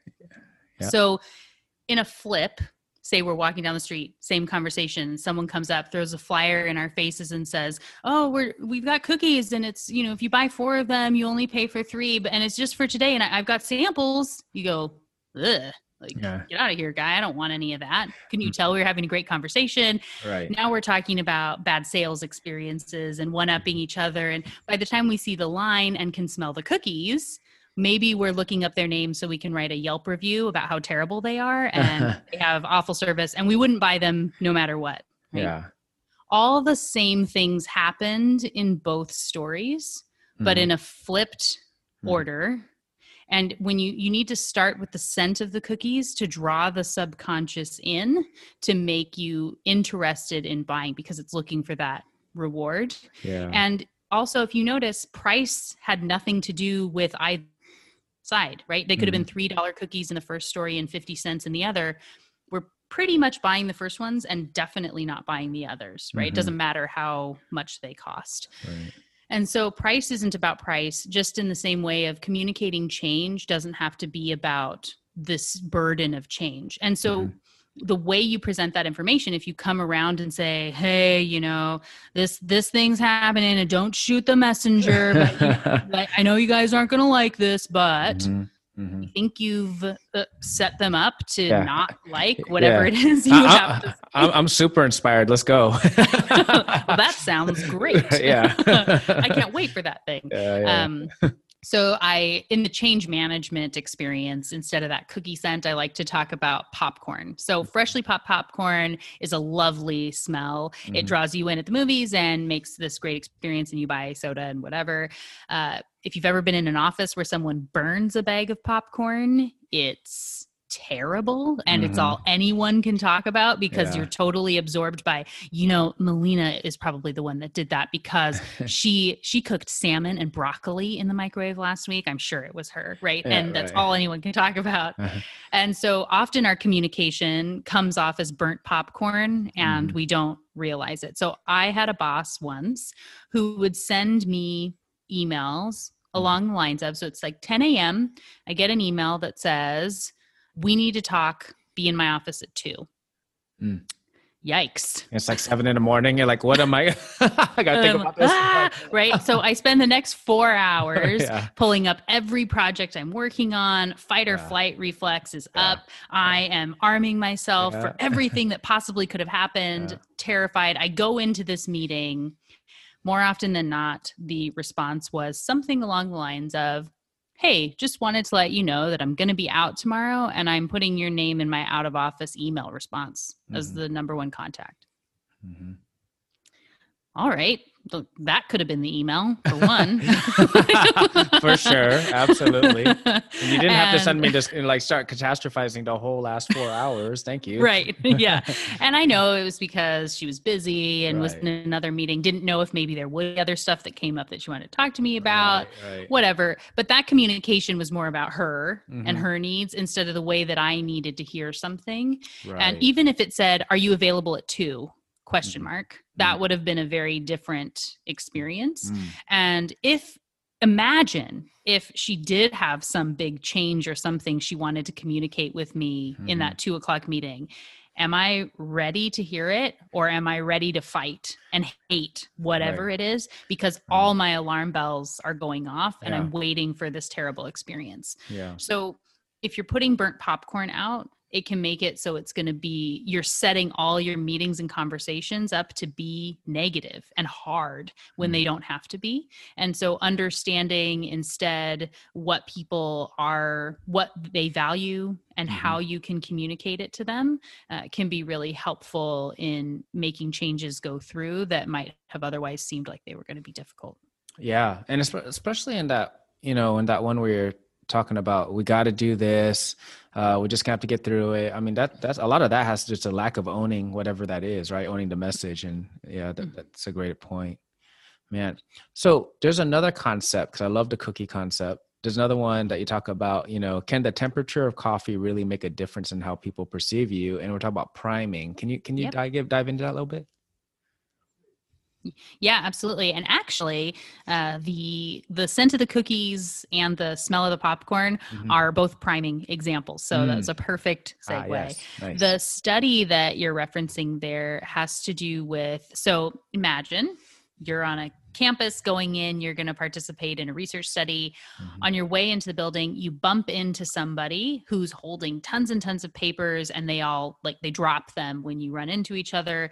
Yeah. So in a flip, say we're walking down the street, same conversation, someone comes up, throws a flyer in our faces and says, "Oh, we're we've got cookies and it's, you know, if you buy 4 of them, you only pay for 3, but and it's just for today and I, I've got samples." You go, "Ugh." Like, Yeah. get out of here, guy. I don't want any of that. Can you Mm. tell we are having a great conversation? Right. Now we're talking about bad sales experiences and one upping each other. And by the time we see the line and can smell the cookies, maybe we're looking up their names so we can write a Yelp review about how terrible they are and they have awful service and we wouldn't buy them no matter what. right? Yeah. All the same things happened in both stories, but Mhm, in a flipped Mhm. order. And when you you need to start with the scent of the cookies to draw the subconscious in to make you interested in buying because it's looking for that reward. Yeah. And also, if you notice, price had nothing to do with either side, right? They could have been three dollar cookies in the first story and fifty cents in the other. We're pretty much buying the first ones and definitely not buying the others, right? Mhm. It doesn't matter how much they cost. Right. And so price isn't about price, just in the same way of communicating change doesn't have to be about this burden of change. And so Mhm. The way you present that information if you come around and say hey you know this this thing's happening and don't shoot the messenger but like, i know you guys aren't going to like this but Mhm. Mhm. I think you've uh, set them up to Yeah. not like whatever Yeah. it is you I- have to I, am I'm super inspired. Let's go. well, that sounds great. Yeah. I can't wait for that thing. Yeah, yeah. Um, so I, in the change management experience, instead of that cookie scent, I like to talk about popcorn. So freshly popped popcorn is a lovely smell. It Mhm. draws you in at the movies and makes this great experience, and you buy soda and whatever. Uh, if you've ever been in an office where someone burns a bag of popcorn, it's terrible and it's Mhm. all anyone can talk about because Yeah. you're totally absorbed by you know melina is probably the one that did that because she she cooked salmon and broccoli in the microwave last week i'm sure it was her right Yeah, and that's right. all anyone can talk about Uh-huh. and so often our communication comes off as burnt popcorn and Mhm. we don't realize it so i had a boss once who would send me emails Mm-hmm. along the lines of so it's like 10 a.m i get an email that says we need to talk be in my office at 2 Mm. yikes It's like seven in the morning. You're like, what am I? I gotta think Um, about this. ah, right so i spend the next four hours Yeah. pulling up every project i'm working on fight or Yeah. flight reflex is Yeah. up i am arming myself for everything that possibly could have happened terrified i go into this meeting more often than not the response was something along the lines of hey just wanted to let you know that i'm going to be out tomorrow and i'm putting your name in my out of office email response as Mhm. the number one contact Mhm. all right that could have been the email for one For sure, absolutely. And you didn't have to send me And- like start catastrophizing the whole last four hours. Thank you. right yeah and i know it was because she was busy and was in another meeting didn't know if maybe there was other stuff that came up that she wanted to talk to me about Right, right. whatever but that communication was more about her and Mhm. her needs instead of the way that i needed to hear something Right. and even if it said are you available at two question Mhm. mark that Mhm. would have been a very different experience Mm. and if imagine if she did have some big change or something she wanted to communicate with me in Mhm. that two o'clock meeting, am I ready to hear it or am I ready to fight and hate whatever it is? Because all my alarm bells are going off and I'm waiting for this terrible experience. Yeah. So if you're putting burnt popcorn out, it can make it so it's going to be you're setting all your meetings and conversations up to be negative and hard when they don't have to be. And so understanding instead what people are, what they value, and Mhm. how you can communicate it to them uh, can be really helpful in making changes go through that might have otherwise seemed like they were going to be difficult. Yeah, and especially in that, you know, in that one where you're talking about, we got to do this. Uh, we just have to get through it. I mean, that that's a lot of that has just a lack of owning whatever that is, right? Owning the message, and yeah, that, Mhm. that's a great point, man. So there's another concept because I love the cookie concept. There's another one that you talk about. You know, can the temperature of coffee really make a difference in how people perceive you? And we're talking about priming. Can you can you Yep. dive dive into that a little bit? Yeah, absolutely. And actually, uh, the the scent of the cookies and the smell of the popcorn Mhm. are both priming examples. So that's a perfect Ah, segue. yes. Nice. The study that you're referencing there has to do with so imagine you're on a campus going in, you're going to participate in a research study. Mhm. On your way into the building, you bump into somebody who's holding tons and tons of papers and they all like they drop them when you run into each other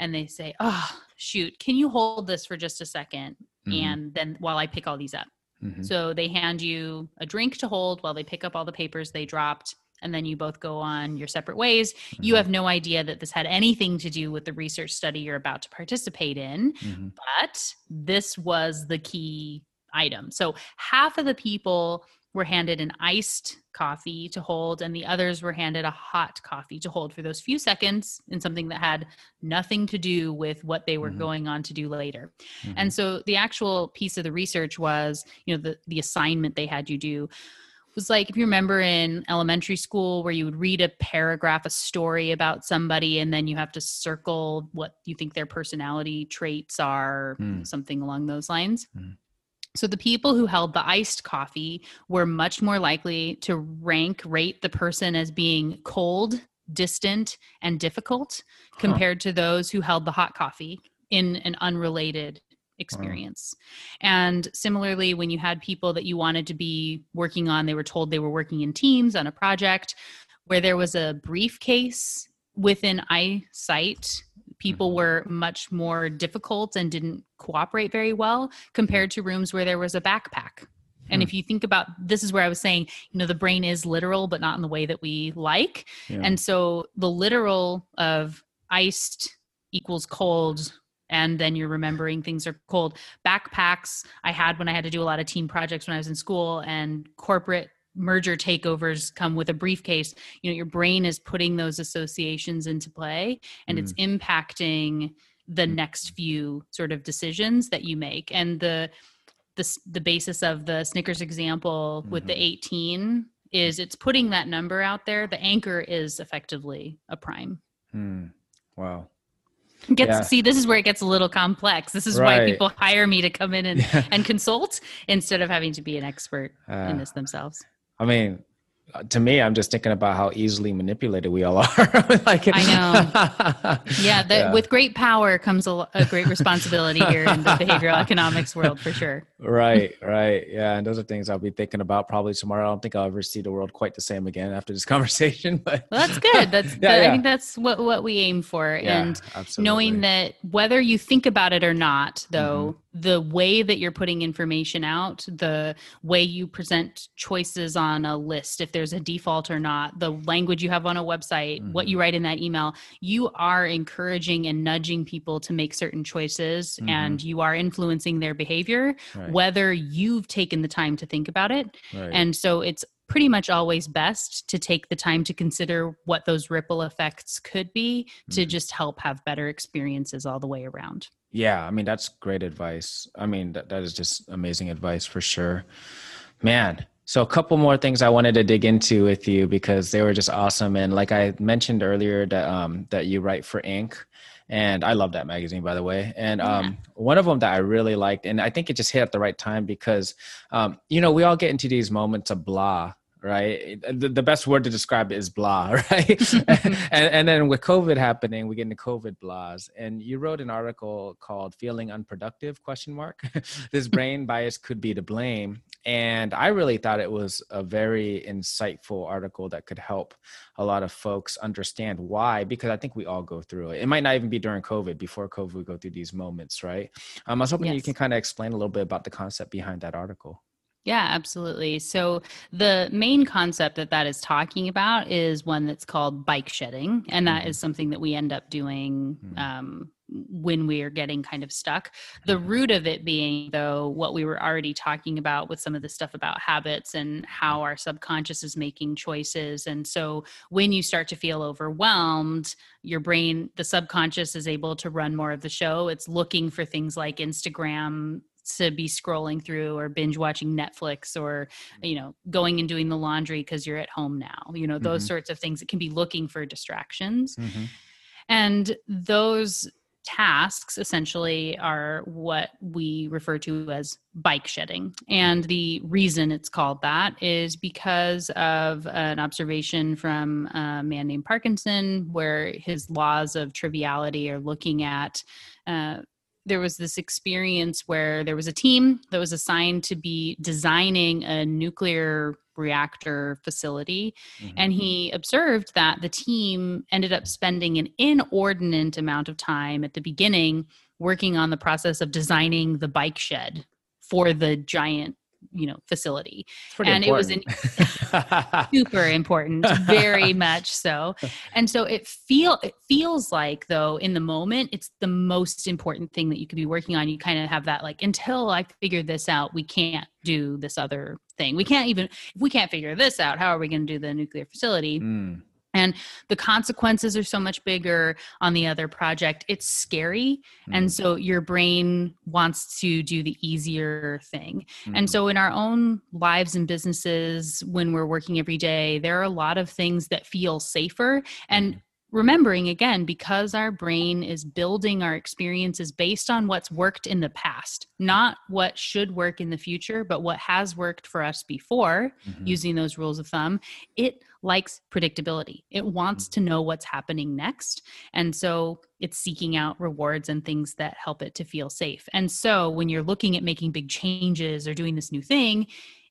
and they say, "Oh, shoot, can you hold this for just a 2nd Mhm. And then while I pick all these up. Mhm. So they hand you a drink to hold while they pick up all the papers they dropped, and then you both go on your separate ways. You Mhm. have no idea that this had anything to do with the research study you're about to participate in, Mhm. but this was the key item. So half of the people were handed an iced coffee to hold, and the others were handed a hot coffee to hold for those few seconds in something that had nothing to do with what they were Mhm. going on to do later. Mhm. And so the actual piece of the research was, you know, the, the assignment they had you do was like if you remember in elementary school where you would read a paragraph, a story about somebody, and then you have to circle what you think their personality traits are, Hmm. something along those lines. Hmm. So the people who held the iced coffee were much more likely to rank rate the person as being cold, distant, and difficult Huh. compared to those who held the hot coffee in an unrelated experience. And similarly, when you had people that you wanted to be working on, they were told they were working in teams on a project where there was a briefcase within eyesight. People Mhm. were much more difficult and didn't cooperate very well compared to rooms where there was a backpack. And Hmm. if you think about this is where I was saying, you know, the brain is literal, but not in the way that we like. Yeah. And so the literal of iced equals cold, and then you're remembering things are cold. Backpacks I had when I had to do a lot of team projects when I was in school, and corporate merger takeovers come with a briefcase. You know, your brain is putting those associations into play, and it's impacting the Mm. next few sort of decisions that you make. And the the, the basis of the Snickers example with the Mhm. 18 is it's putting that number out there. The anchor is effectively a prime. Hmm. Wow. Gets Yeah. see, this is where it gets a little complex. This is why people hire me to come in and, Yeah. and consult instead of having to be an expert Uh, in this themselves. I mean, to me, I'm just thinking about how easily manipulated we all are. like, I know. Yeah, the, Yeah. with great power comes a, a great responsibility here in the behavioral economics world for sure. right, right. Yeah. And those are things I'll be thinking about probably tomorrow. I don't think I'll ever see the world quite the same again after this conversation. But Well, that's good. That's Yeah, I yeah. think that's what what we aim for. And absolutely. knowing that whether you think about it or not though Mm-hmm. the way that you're putting information out the way you present choices on a list if there's a default or not the language you have on a website what Mm-hmm. you write in that email you are encouraging and nudging people to make certain choices and you are influencing their behavior Mm-hmm. Right, whether you've taken the time to think about it right. and so it's pretty much always best to take the time to consider what those ripple effects could be to Mhm. just help have better experiences all the way around. Yeah, I mean that's great advice. I mean that, that is just amazing advice for sure. Man, so a couple more things I wanted to dig into with you because they were just awesome. And like I mentioned earlier that um that you write for Inc. And I love that magazine by the way. And Yeah. um one of them that I really liked and I think it just hit at the right time because um you know we all get into these moments of blah right? The, the best word to describe it is blah right? And, and then with covid happening we get into covid blahs. And you wrote an article called feeling unproductive? Question mark. This brain bias could be to blame and i really thought it was a very insightful article that could help a lot of folks understand why because i think we all go through it. It might not even be during covid before covid we go through these moments right? Um, i was hoping you can kind of explain a little bit about the concept behind that article. Yeah, absolutely. So the main concept that that is talking about is one that's called bike shedding, and that is something that we end up doing Mhm. um, when we are getting kind of stuck. The root of it being, though, what we were already talking about with some of the stuff about habits and how our subconscious is making choices. And so when you start to feel overwhelmed, your brain, the subconscious, is able to run more of the show. It's looking for things like Instagram to be scrolling through or binge watching Netflix or you know going and doing the laundry because you're at home now you know those Mhm. sorts of things it can be looking for distractions Mhm. and those tasks essentially are what we refer to as bike shedding. And the reason it's called that is because of an observation from a man named Parkinson, where his laws of triviality are looking at. Uh, there was this experience where there was a team that was assigned to be designing a nuclear reactor facility Mhm. and he observed that the team ended up spending an inordinate amount of time at the beginning working on the process of designing the bike shed for the giant you know facility. And it was important. super important very much so. And so it feel it feels like though in the moment it's the most important thing that you could be working on. You kind of have that like until i figure this out we can't do this other thing. We can't even if we can't figure this out how are we going to do the nuclear facility? Mm, the consequences are so much bigger on the other project. It's scary mm, and so your brain wants to do the easier thing. Mm, and so, in our own lives and businesses, when we're working every day, there are a lot of things that feel safer. And remembering again, because our brain is building our experiences based on what's worked in the past, not what should work in the future, but what has worked for us before mhm. using those rules of thumb, it likes predictability. It wants to mm-hmm. know what's happening next. And so it's seeking out rewards and things that help it to feel safe. And so when you're looking at making big changes or doing this new thing,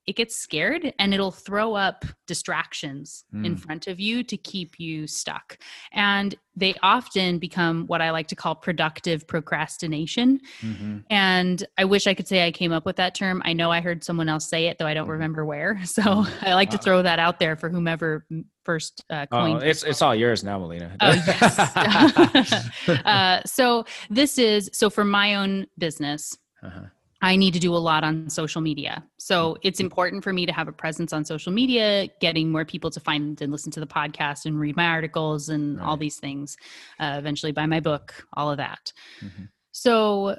it gets scared and it'll throw up distractions in Mm. front of you to keep you stuck. And they often become what I like to call productive procrastination. Mhm. And I wish I could say I came up with that term. I know I heard someone else say it, though I don't Mhm. remember where. So Mhm. I like to Uh, throw that out there for whomever first uh, Oh, coined. it's it's all yours now, Melina. Oh, yes. uh, so this is so for my own business. Uh-huh. I need to do a lot on social media. So it's important for me to have a presence on social media, getting more people to find and listen to the podcast and read my articles and all these things, uh, eventually buy my book, all of that. Mhm. So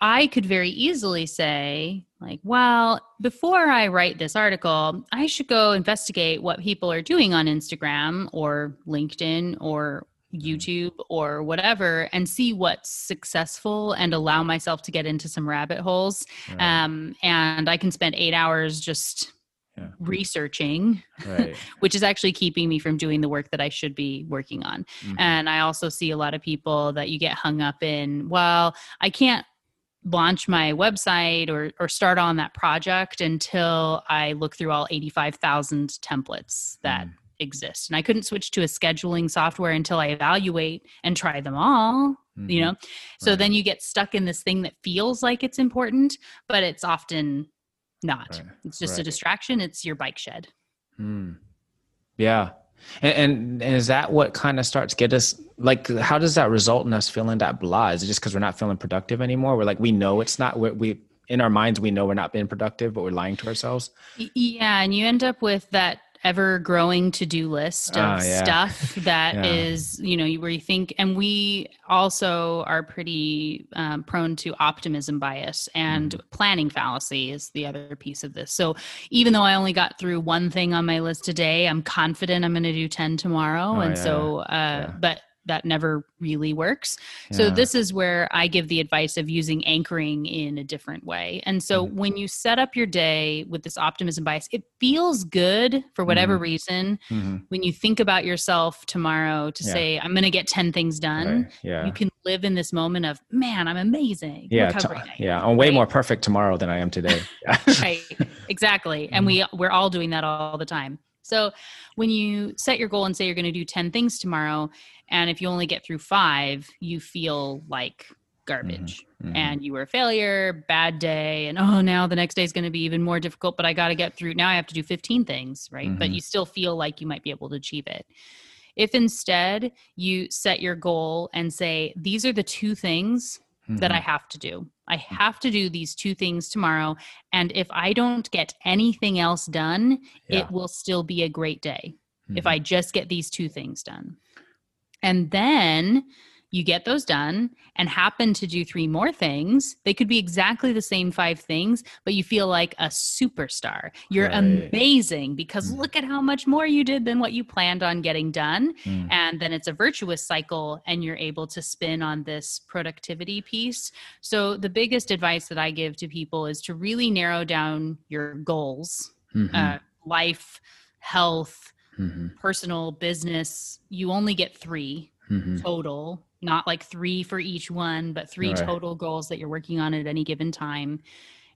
I could very easily say, like, well, before I write this article, I should go investigate what people are doing on Instagram or LinkedIn or YouTube or whatever and see what's successful and allow myself to get into some rabbit holes. Right, Um, and I can spend eight hours just Yeah. researching, right. which is actually keeping me from doing the work that I should be working on. Mhm. And I also see a lot of people that you get hung up in, well, I can't launch my website or or start on that project until I look through all 85,000 templates that Mm. Exist. And I couldn't switch to a scheduling software until I evaluate and try them all, you Mhm. know. So Right. then you get stuck in this thing that feels like it's important, but it's often not. Right. It's just a distraction, it's your bike shed. Mm. Yeah. And, and and is that what kind of starts get us like how does that result in us feeling that blah? Is it just because we're not feeling productive anymore? We're like we know it's not we we in our minds we know we're not being productive, but we're lying to ourselves. Yeah, and you end up with that ever growing to do list of Ah, yeah. stuff that Yeah. is, you know, where you think, and we also are pretty um, prone to optimism bias and Mm-hmm. planning fallacy is the other piece of this. So even though I only got through one thing on my list today, I'm confident I'm going to do 10 tomorrow. Oh, and yeah, so, uh, but that never really works. So this is where I give the advice of using anchoring in a different way. And so Mhm. when you set up your day with this optimism bias, it feels good for whatever Mm-hmm. reason Mhm. when you think about yourself tomorrow to Yeah. say I'm going to get 10 things done. Right. Yeah. You can live in this moment of, man, I'm amazing. yeah, t- great I am." yeah. I'm way right? more perfect tomorrow than I am today. Right exactly and Mm-hmm. we we're all doing that all the time so when you set your goal and say you're going to do 10 things tomorrow and if you only get through five you feel like garbage Mhm. and you were a failure bad day and oh now the next day is going to be even more difficult but i got to get through now i have to do 15 things right but Mhm. you still feel like you might be able to achieve it if instead you set your goal and say these are the two things that I Mhm. have to do. I have to do these two things tomorrow. And if I don't get anything else done, Yeah. it will still be a great day if Mhm. I just get these two things done. And then you get those done and happen to do three more things. They could be exactly the same five things, but you feel like a superstar. You're Right. amazing because Mhm. look at how much more you did than what you planned on getting done Mm. and then it's a virtuous cycle and you're able to spin on this productivity piece so the biggest advice that i give to people is to really narrow down your goals Mhm. uh, life health Mhm. personal business you only get three Mhm. total not like three for each one but three Right. total goals that you're working on at any given time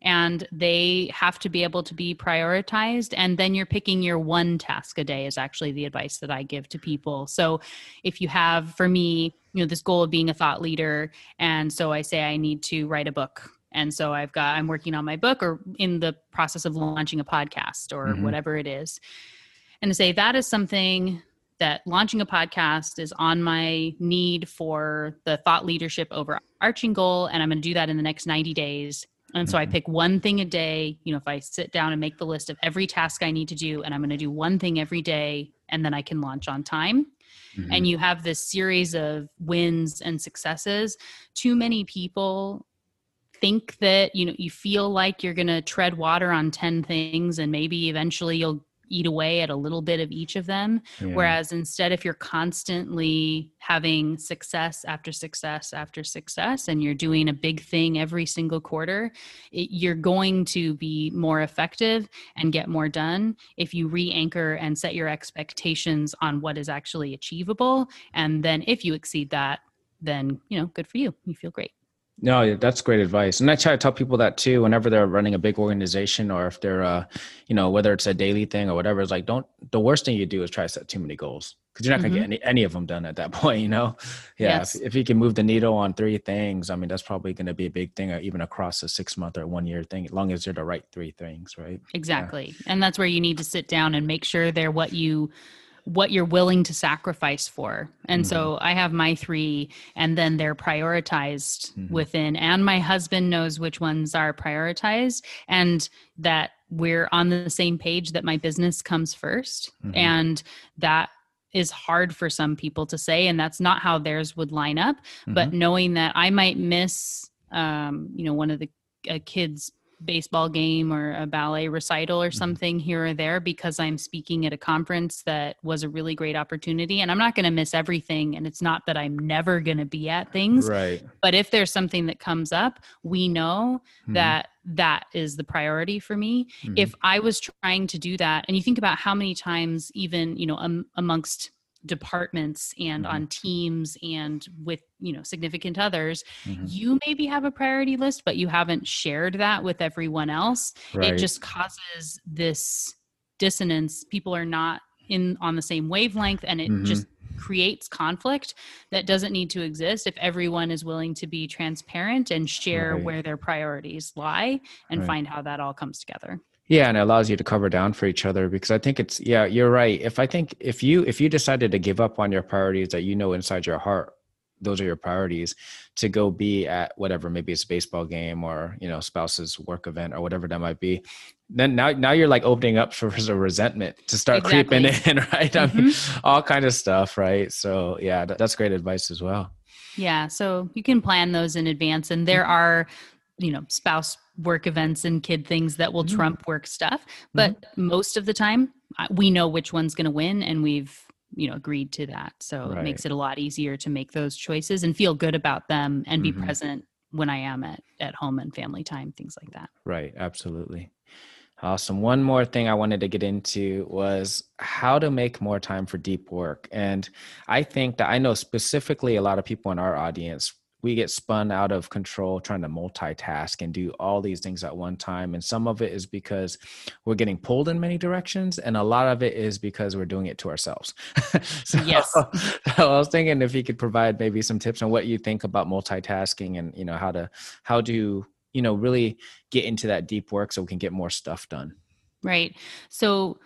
and they have to be able to be prioritized and then you're picking your one task a day is actually the advice that i give to people so if you have for me you know this goal of being a thought leader and so i say i need to write a book And so I've got, I'm working on my book or in the process of launching a podcast or Mhm. whatever it is. And to say that is something that launching a podcast is on my need for the thought leadership overarching goal. And I'm going to do that in the next 90 days. And so I Mhm. pick one thing a day. You know, if I sit down and make the list of every task I need to do, and I'm going to do one thing every day, and then I can launch on time Mhm. and you have this series of wins and successes too many people think that you know you feel like you're going to tread water on 10 things and maybe eventually you'll eat away at a little bit of each of them. Yeah. whereas instead if you're constantly having success after success after success and you're doing a big thing every single quarter it, you're going to be more effective and get more done if you re-anchor and set your expectations on what is actually achievable. And then if you exceed that then you know good for you. You feel great No, that's great advice. And I try to tell people that too whenever they're running a big organization or if they're uh, you know, whether it's a daily thing or whatever, it's like don't the worst thing you do is try to set too many goals. Because you're not gonna get any, any of them done at that point, you know? Yeah. Yes. If, if you can move the needle on three things, I mean that's probably gonna be a big thing, uh, even across a six month or one year thing, as long as they're the right three things, right? exactly and that's where you need to sit down and make sure they're what you what you're willing to sacrifice for. And so i have my three and then they're prioritized Mhm. within and my husband knows which ones are prioritized and that we're on the same page that my business comes 1st Mhm. and that is hard for some people to say and that's not how theirs would line up. But knowing that i might miss um, you know one of the a kid's baseball game or a ballet recital or something here or there because i'm speaking at a conference that was a really great opportunity and i'm not going to miss everything and it's not that i'm never going to be at things Right. but if there's something that comes up we know Mhm. that that is the priority for me Mhm. if i was trying to do that and you think about how many times even you know um, amongst departments and Mhm. on teams and with you know significant others Mhm. you maybe have a priority list but you haven't shared that with everyone else Right. it just causes this dissonance people are not in on the same wavelength and it Mhm. just creates conflict that doesn't need to exist if everyone is willing to be transparent and share Right. where their priorities lie and Right. find how that all comes together Yeah, and it allows you to cover down for each other because I think it's yeah, you're right. If I think if you if you decided to give up on your priorities that you know inside your heart those are your priorities to go be at whatever maybe it's a baseball game or you know spouse's work event or whatever that might be then now now you're like opening up for, for resentment to start creeping in right? I mean mm-hmm. all kind of stuff right? So yeah that, that's great advice as well. Yeah, so you can plan those in advance, and there mm-hmm. are, you know, spouse work events and kid things that will Mhm. trump work stuff. But most of the time, we know which one's going to win, and we've you know agreed to that. So it makes it a lot easier to make those choices and feel good about them and be Mhm. present when I am at at home and family time, things like that. Right, absolutely. Awesome. One more thing I wanted to get into was how to make more time for deep work. And I think that I know specifically a lot of people in our audience, we get spun out of control trying to multitask and do all these things at one time. And some of it is because we're getting pulled in many directions, and a lot of it is because we're doing it to ourselves. so, Yes. so I was thinking if you could provide maybe some tips on what you think about multitasking and you know how to how to you know really get into that deep work so we can get more stuff done Right. So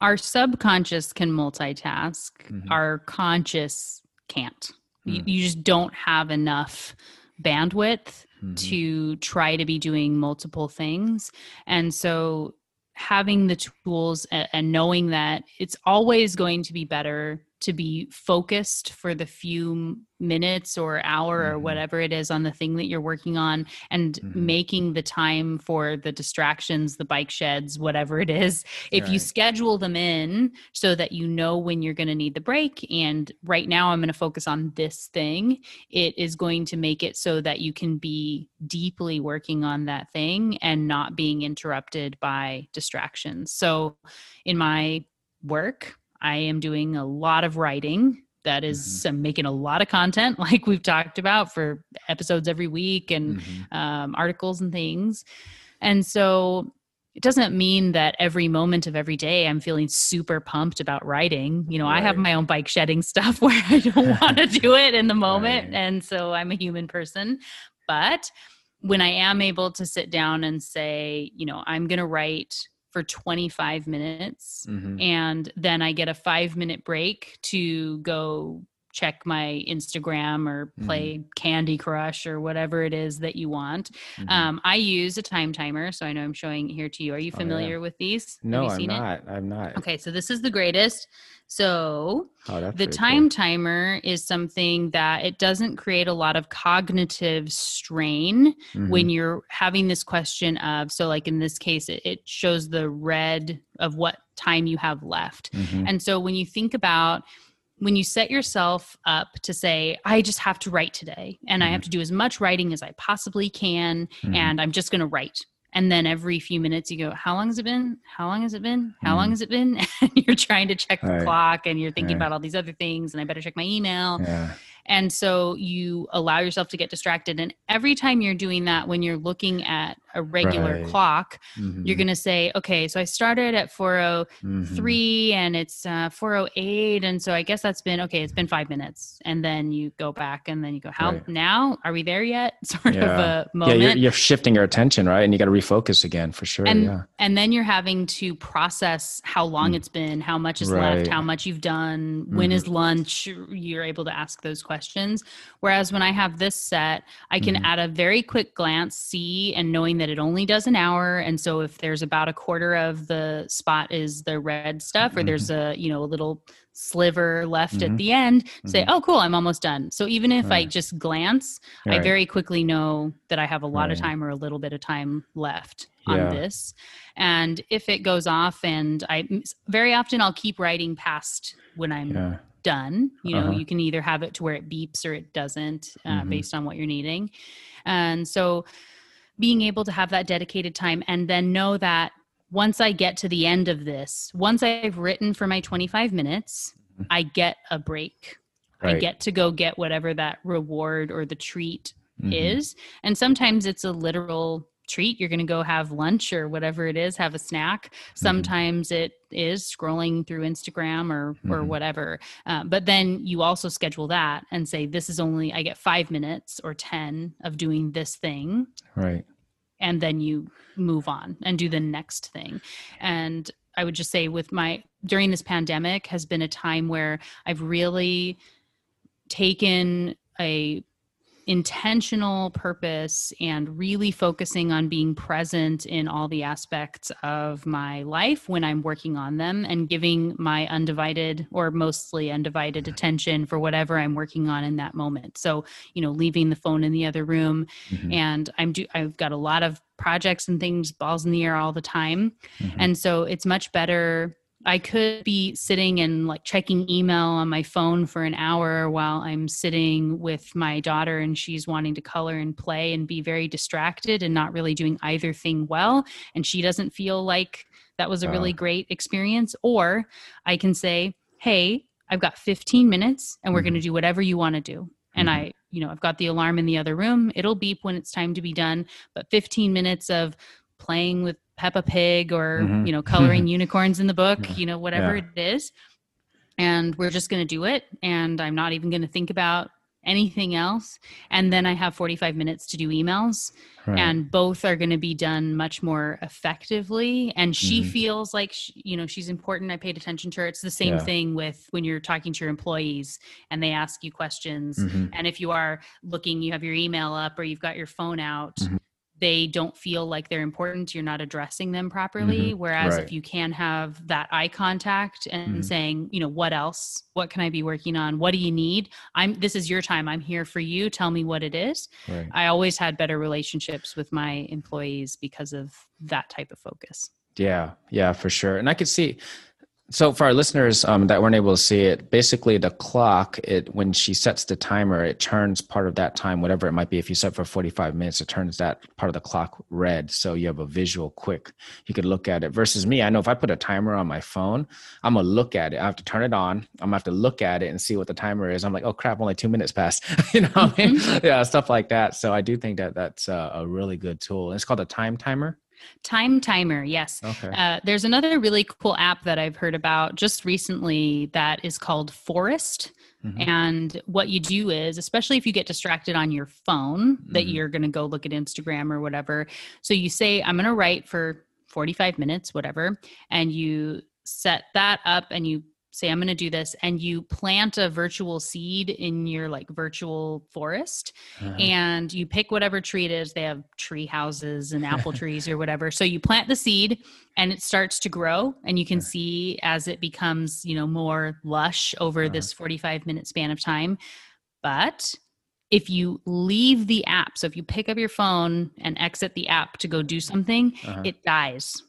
our subconscious can multitask, Mhm. our conscious can't. You, Mm. you just don't have enough bandwidth Mhm. to try to be doing multiple things. And so having the tools and, and knowing that it's always going to be better to be focused for the few minutes or hour or Mhm. whatever it is on the thing that you're working on and Mhm. making the time for the distractions the bike sheds whatever it is if you schedule them in so that you know when you're going to need the break and right now i'm going to focus on this thing it is going to make it so that you can be deeply working on that thing and not being interrupted by distractions so in my work i am doing a lot of writing that is- I'm making a lot of content like we've talked about for episodes every week and Mhm. um, articles and things. And so it doesn't mean that every moment of every day I'm feeling super pumped about writing. You know, I have my own bike shedding stuff where I don't want to do it in the moment. Right. And so I'm a human person. But when I am able to sit down and say, you know, I'm going to write for 25 minutes Mhm. and then I get a five minute break to go check my Instagram or Mm-hmm. play Candy Crush or whatever it is that you want. Mhm. Um, I use a time timer, so I know I'm showing it here to you. Are you Oh, yeah. familiar with these? Have no, I'm seen it? not. I'm not. Okay, so this is the greatest. So Oh, the time cool. timer is something that it doesn't create a lot of cognitive strain Mhm. when you're having this question of so like in this case it, it shows the red of what time you have left Mhm. and so when you think about when you set yourself up to say i just have to write today and i have to do as much writing as i possibly can Mhm. and i'm just going to write and then every few minutes you go how long has it been how long has it been how long Mhm. has it been and you're trying to check the Right. clock and you're thinking Right. about all these other things and i better check my email yeah. And so you allow yourself to get distracted. And every time you're doing that, when you're looking at a regular Right. clock, you're Mhm. going to say, okay, so I started at 403 Mhm. and it's uh, 408. And so I guess that's been, okay, it's been five minutes. And then you go back and then you go, how Right. now? Are we there yet? Sort of Yeah. a Yeah, moment. you're, you're shifting your attention, right? And you got to refocus again for sure. and yeah. and then you're having to process how long Mm. it's been how much is Right. left how much you've done when Mhm. is lunch you're able to ask those questions whereas when i have this set i can Mhm. at a very quick glance see and knowing that it only does an hour and so if there's about a quarter of the spot is the red stuff or there's a you know a little sliver left Mhm. at the end say Mhm. oh cool i'm almost done so even if i just glance I Right. very quickly know that I have a lot of time or a little bit of time left on Yeah. this. And if it goes off, and I very often I'll keep writing past when I'm yeah. Done. You know, Uh-huh. you can either have it to where it beeps or it doesn't, uh, Mhm. based on what you're needing. And so, being able to have that dedicated time and then know that once I get to the end of this, once I've written for my 25 minutes, Mhm. I get a break. I get to go get whatever that reward or the treat Mhm. is. And sometimes it's a literal treat. You're going to go have lunch or whatever it is, have a snack. Mm-hmm. Sometimes it is scrolling through Instagram or or Mhm. whatever. Uh, but then you also schedule that and say, this is only I get five minutes or ten of doing this thing, Right. and then you move on and do the next thing. And I would just say with my during this pandemic has been a time where I've really taken a intentional purpose and really focusing on being present in all the aspects of my life when I'm working on them and giving my undivided or mostly undivided attention for whatever I'm working on in that moment. So, you know, leaving the phone in the other room Mhm. and I'm do I've got a lot of projects and things balls in the air all the time. Mhm. And so it's much better. I could be sitting and like checking email on my phone for an hour while I'm sitting with my daughter and she's wanting to color and play and be very distracted and not really doing either thing well. And she doesn't feel like that was a really Wow. great experience. Or I can say, hey, I've got 15 minutes and we're going to do whatever you want to do. And Mhm. I, you know, I've got the alarm in the other room. It'll beep when it's time to be done. But 15 minutes of playing with Peppa Pig or, Mhm. you know, coloring unicorns in the book, Yeah. you know, whatever Yeah. it is. And we're just going to do it. And I'm not even going to think about anything else. And then I have 45 minutes to do emails Right. and both are going to be done much more effectively and she Mhm. feels like sh you know she's important i paid attention to her it's the same Yeah. thing with when you're talking to your employees and they ask you questions Mhm. and if you are looking you have your email up or you've got your phone out Mhm. They don't feel like they're important you're not addressing them properly Mhm. whereas Right. if you can have that eye contact and Mhm. saying you know what else what can i be working on what do you need i'm this is your time i'm here for you tell me what it is Right. I always had better relationships with my employees because of that type of focus. Yeah, yeah, for sure. And I could see. So for our listeners um, that weren't able to see it, basically the clock, it when she sets the timer, it turns part of that time, whatever it might be. If you set for forty five minutes, it turns that part of the clock red, so you have a visual quick. You could look at it. Versus me, I know if I put a timer on my phone, I'm gonna look at it. I have to turn it on. I'm gonna have to look at it and see what the timer is. I'm like, oh crap, only two minutes passed. you know, what I mean? yeah, stuff like that. So I do think that that's a, a really good tool. It's called a time timer. Time Timer, yes. Okay. Uh, there's another really cool app that I've heard about just recently that is called Forest. Mhm. And what you do is, especially if you get distracted on your phone, that Mhm. you're going to go look at Instagram or whatever. So you say, I'm going to write for 45 minutes, whatever. And you set that up and you say, I'm going to do this. And you plant a virtual seed in your like virtual forest Uh-huh. and you pick whatever tree it is. They have tree houses and apple trees or whatever. So you plant the seed and it starts to grow and you can Yeah. see as it becomes, you know, more lush over Uh-huh. this 45 minute span of time. But if you leave the app, so if you pick up your phone and exit the app to go do something, Uh-huh. it dies.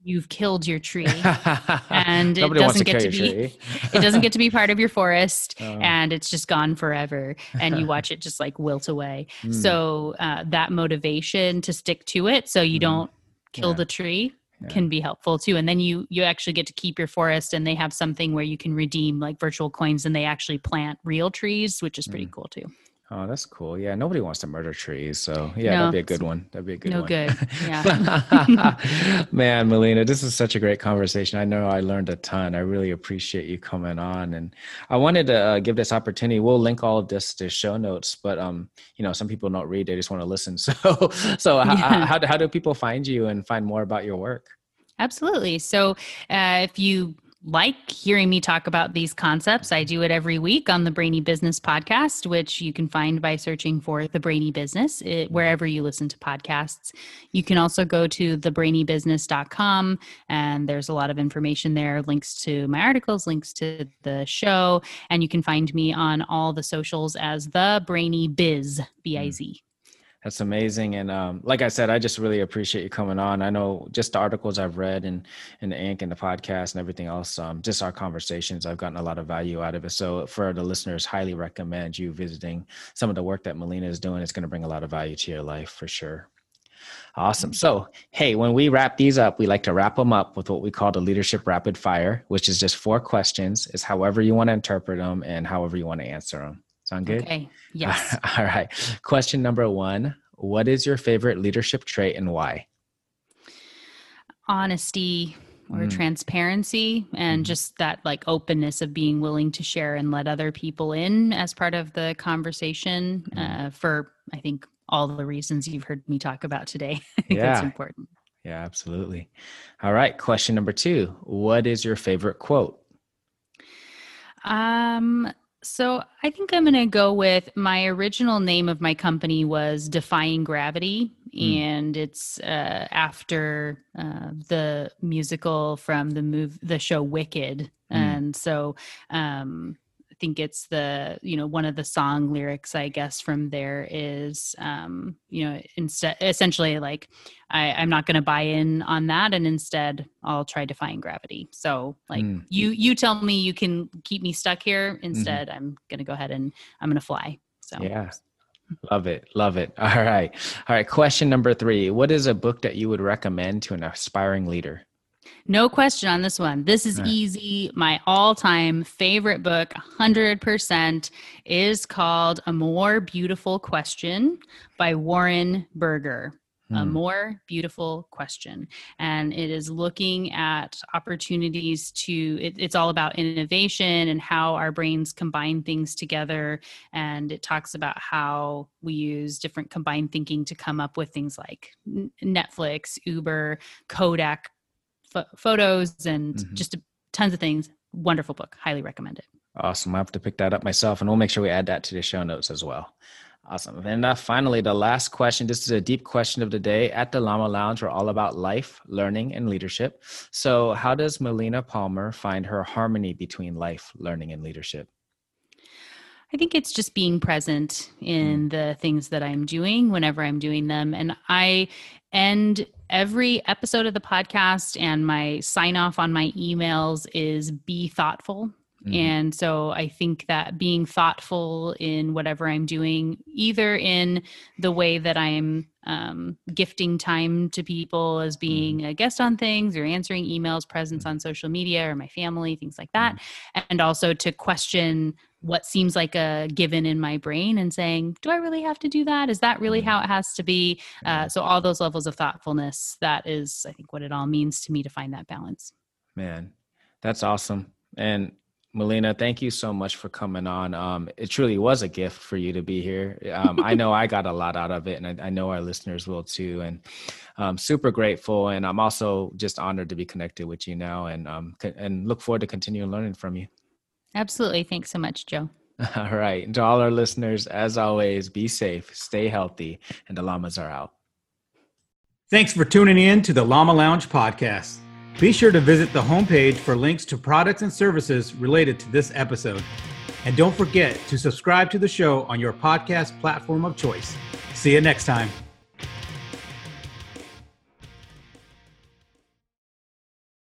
Uh. You've killed your tree. and it doesn't to get to be- it doesn't get to be part of your forest Oh. and it's just gone forever and you watch it just like wilt away Mm. so uh, that motivation to stick to it so you Mhm. don't kill Yeah. the tree Yeah. can be helpful too and then you you actually get to keep your forest and they have something where you can redeem like virtual coins and they actually plant real trees which is pretty Mm. cool too Oh, that's cool. Yeah, nobody wants to murder trees. So, yeah, No, that'd be a good one. That'd be a good no one. No good. Yeah. Man, Melina, this is such a great conversation. I know I learned a ton. I really appreciate you coming on. And I wanted to uh, give this opportunity. We'll link all of this to show notes, but, um, you know, some people don't read, they just want to listen. So, so how, how, how do people find you and find more about your work? Absolutely. So, uh, if you like hearing me talk about these concepts, I do it every week on the Brainy Business podcast, which you can find by searching for the Brainy Business it, wherever you listen to podcasts. You can also go to thebrainybusiness.com, and there's a lot of information there links to my articles, links to the show, and you can find me on all the socials as the Brainy Biz, B I Z. That's amazing. And um, like I said, I just really appreciate you coming on. I know just the articles I've read and in the Inc and the podcast and everything else, um, just our conversations, I've gotten a lot of value out of it. So for the listeners, highly recommend you visiting some of the work that Melina is doing. It's going to bring a lot of value to your life for sure. Awesome. So, hey, when we wrap these up, we like to wrap them up with what we call the leadership rapid fire, which is just four questions, is however you want to interpret them and however you want to answer them. Sound good? Okay. Yes. All right. Question number one What is your favorite leadership trait and why? honesty or Mm. transparency and Mhm. just that like openness of being willing to share and let other people in as part of the conversation Mm. uh, for i think all the reasons you've heard me talk about today i think that's Yeah. important Yeah, absolutely. All right. Question number two What is your favorite quote? um so i think i'm going to go with my original name of my company was defying gravity Mm. and it's uh, after uh, the musical from the move the show wicked Mm. and so um think it's the you know one of the song lyrics i guess from there is um you know instead essentially like i i'm not going to buy in on that and instead i'll try defying gravity so like Mm. you you tell me you can keep me stuck here instead i'm going to go ahead and i'm going to fly so Yeah. Love it. Love it. All right. All right. Question number three What is a book that you would recommend to an aspiring leader? No question on this one. This is right. easy. My all time favorite book, 100%, is called A More Beautiful Question by Warren Berger. A Hmm. More Beautiful Question. And it is looking at opportunities to, it, it's all about innovation and how our brains combine things together. And it talks about how we use different combined thinking to come up with things like Netflix, Uber, Kodak pho- photos and Mhm. just tons of things. Wonderful book. Highly recommend it. Awesome. I have to pick that up myself, and we'll make sure we add that to the show notes as well. Awesome. And uh, finally, the last question. This is a deep question of the day. At the Llama Lounge, we're all about life, learning, and leadership. So, how does Melina Palmer find her harmony between life, learning, and leadership? I think it's just being present in the things that I'm doing whenever I'm doing them. And I end every episode of the podcast and my sign off on my emails is be thoughtful. Mhm. And so I think that being thoughtful in whatever I'm doing, either in the way that I'm um, gifting time to people as being a guest on things or answering emails, presence on social media or my family, things like that. And also to question what seems like a given in my brain and saying, do I really have to do that? Is that really how it has to be? Uh, so, all those levels of thoughtfulness, that is, I think, what it all means to me to find that balance. Man, that's awesome. And Melina, thank you so much for coming on. Um, it truly was a gift for you to be here. Um, I know I got a lot out of it, and I, I know our listeners will too. And I'm super grateful, and I'm also just honored to be connected with you now, and um, and look forward to continuing learning from you. Absolutely. Thanks so much, Joe. All right. And to all our listeners, as always, be safe, stay healthy, and the llamas are out. Thanks for tuning in to the Llama Lounge podcast. Be sure to visit the homepage for links to products and services related to this episode. And don't forget to subscribe to the show on your podcast platform of choice. See you next time.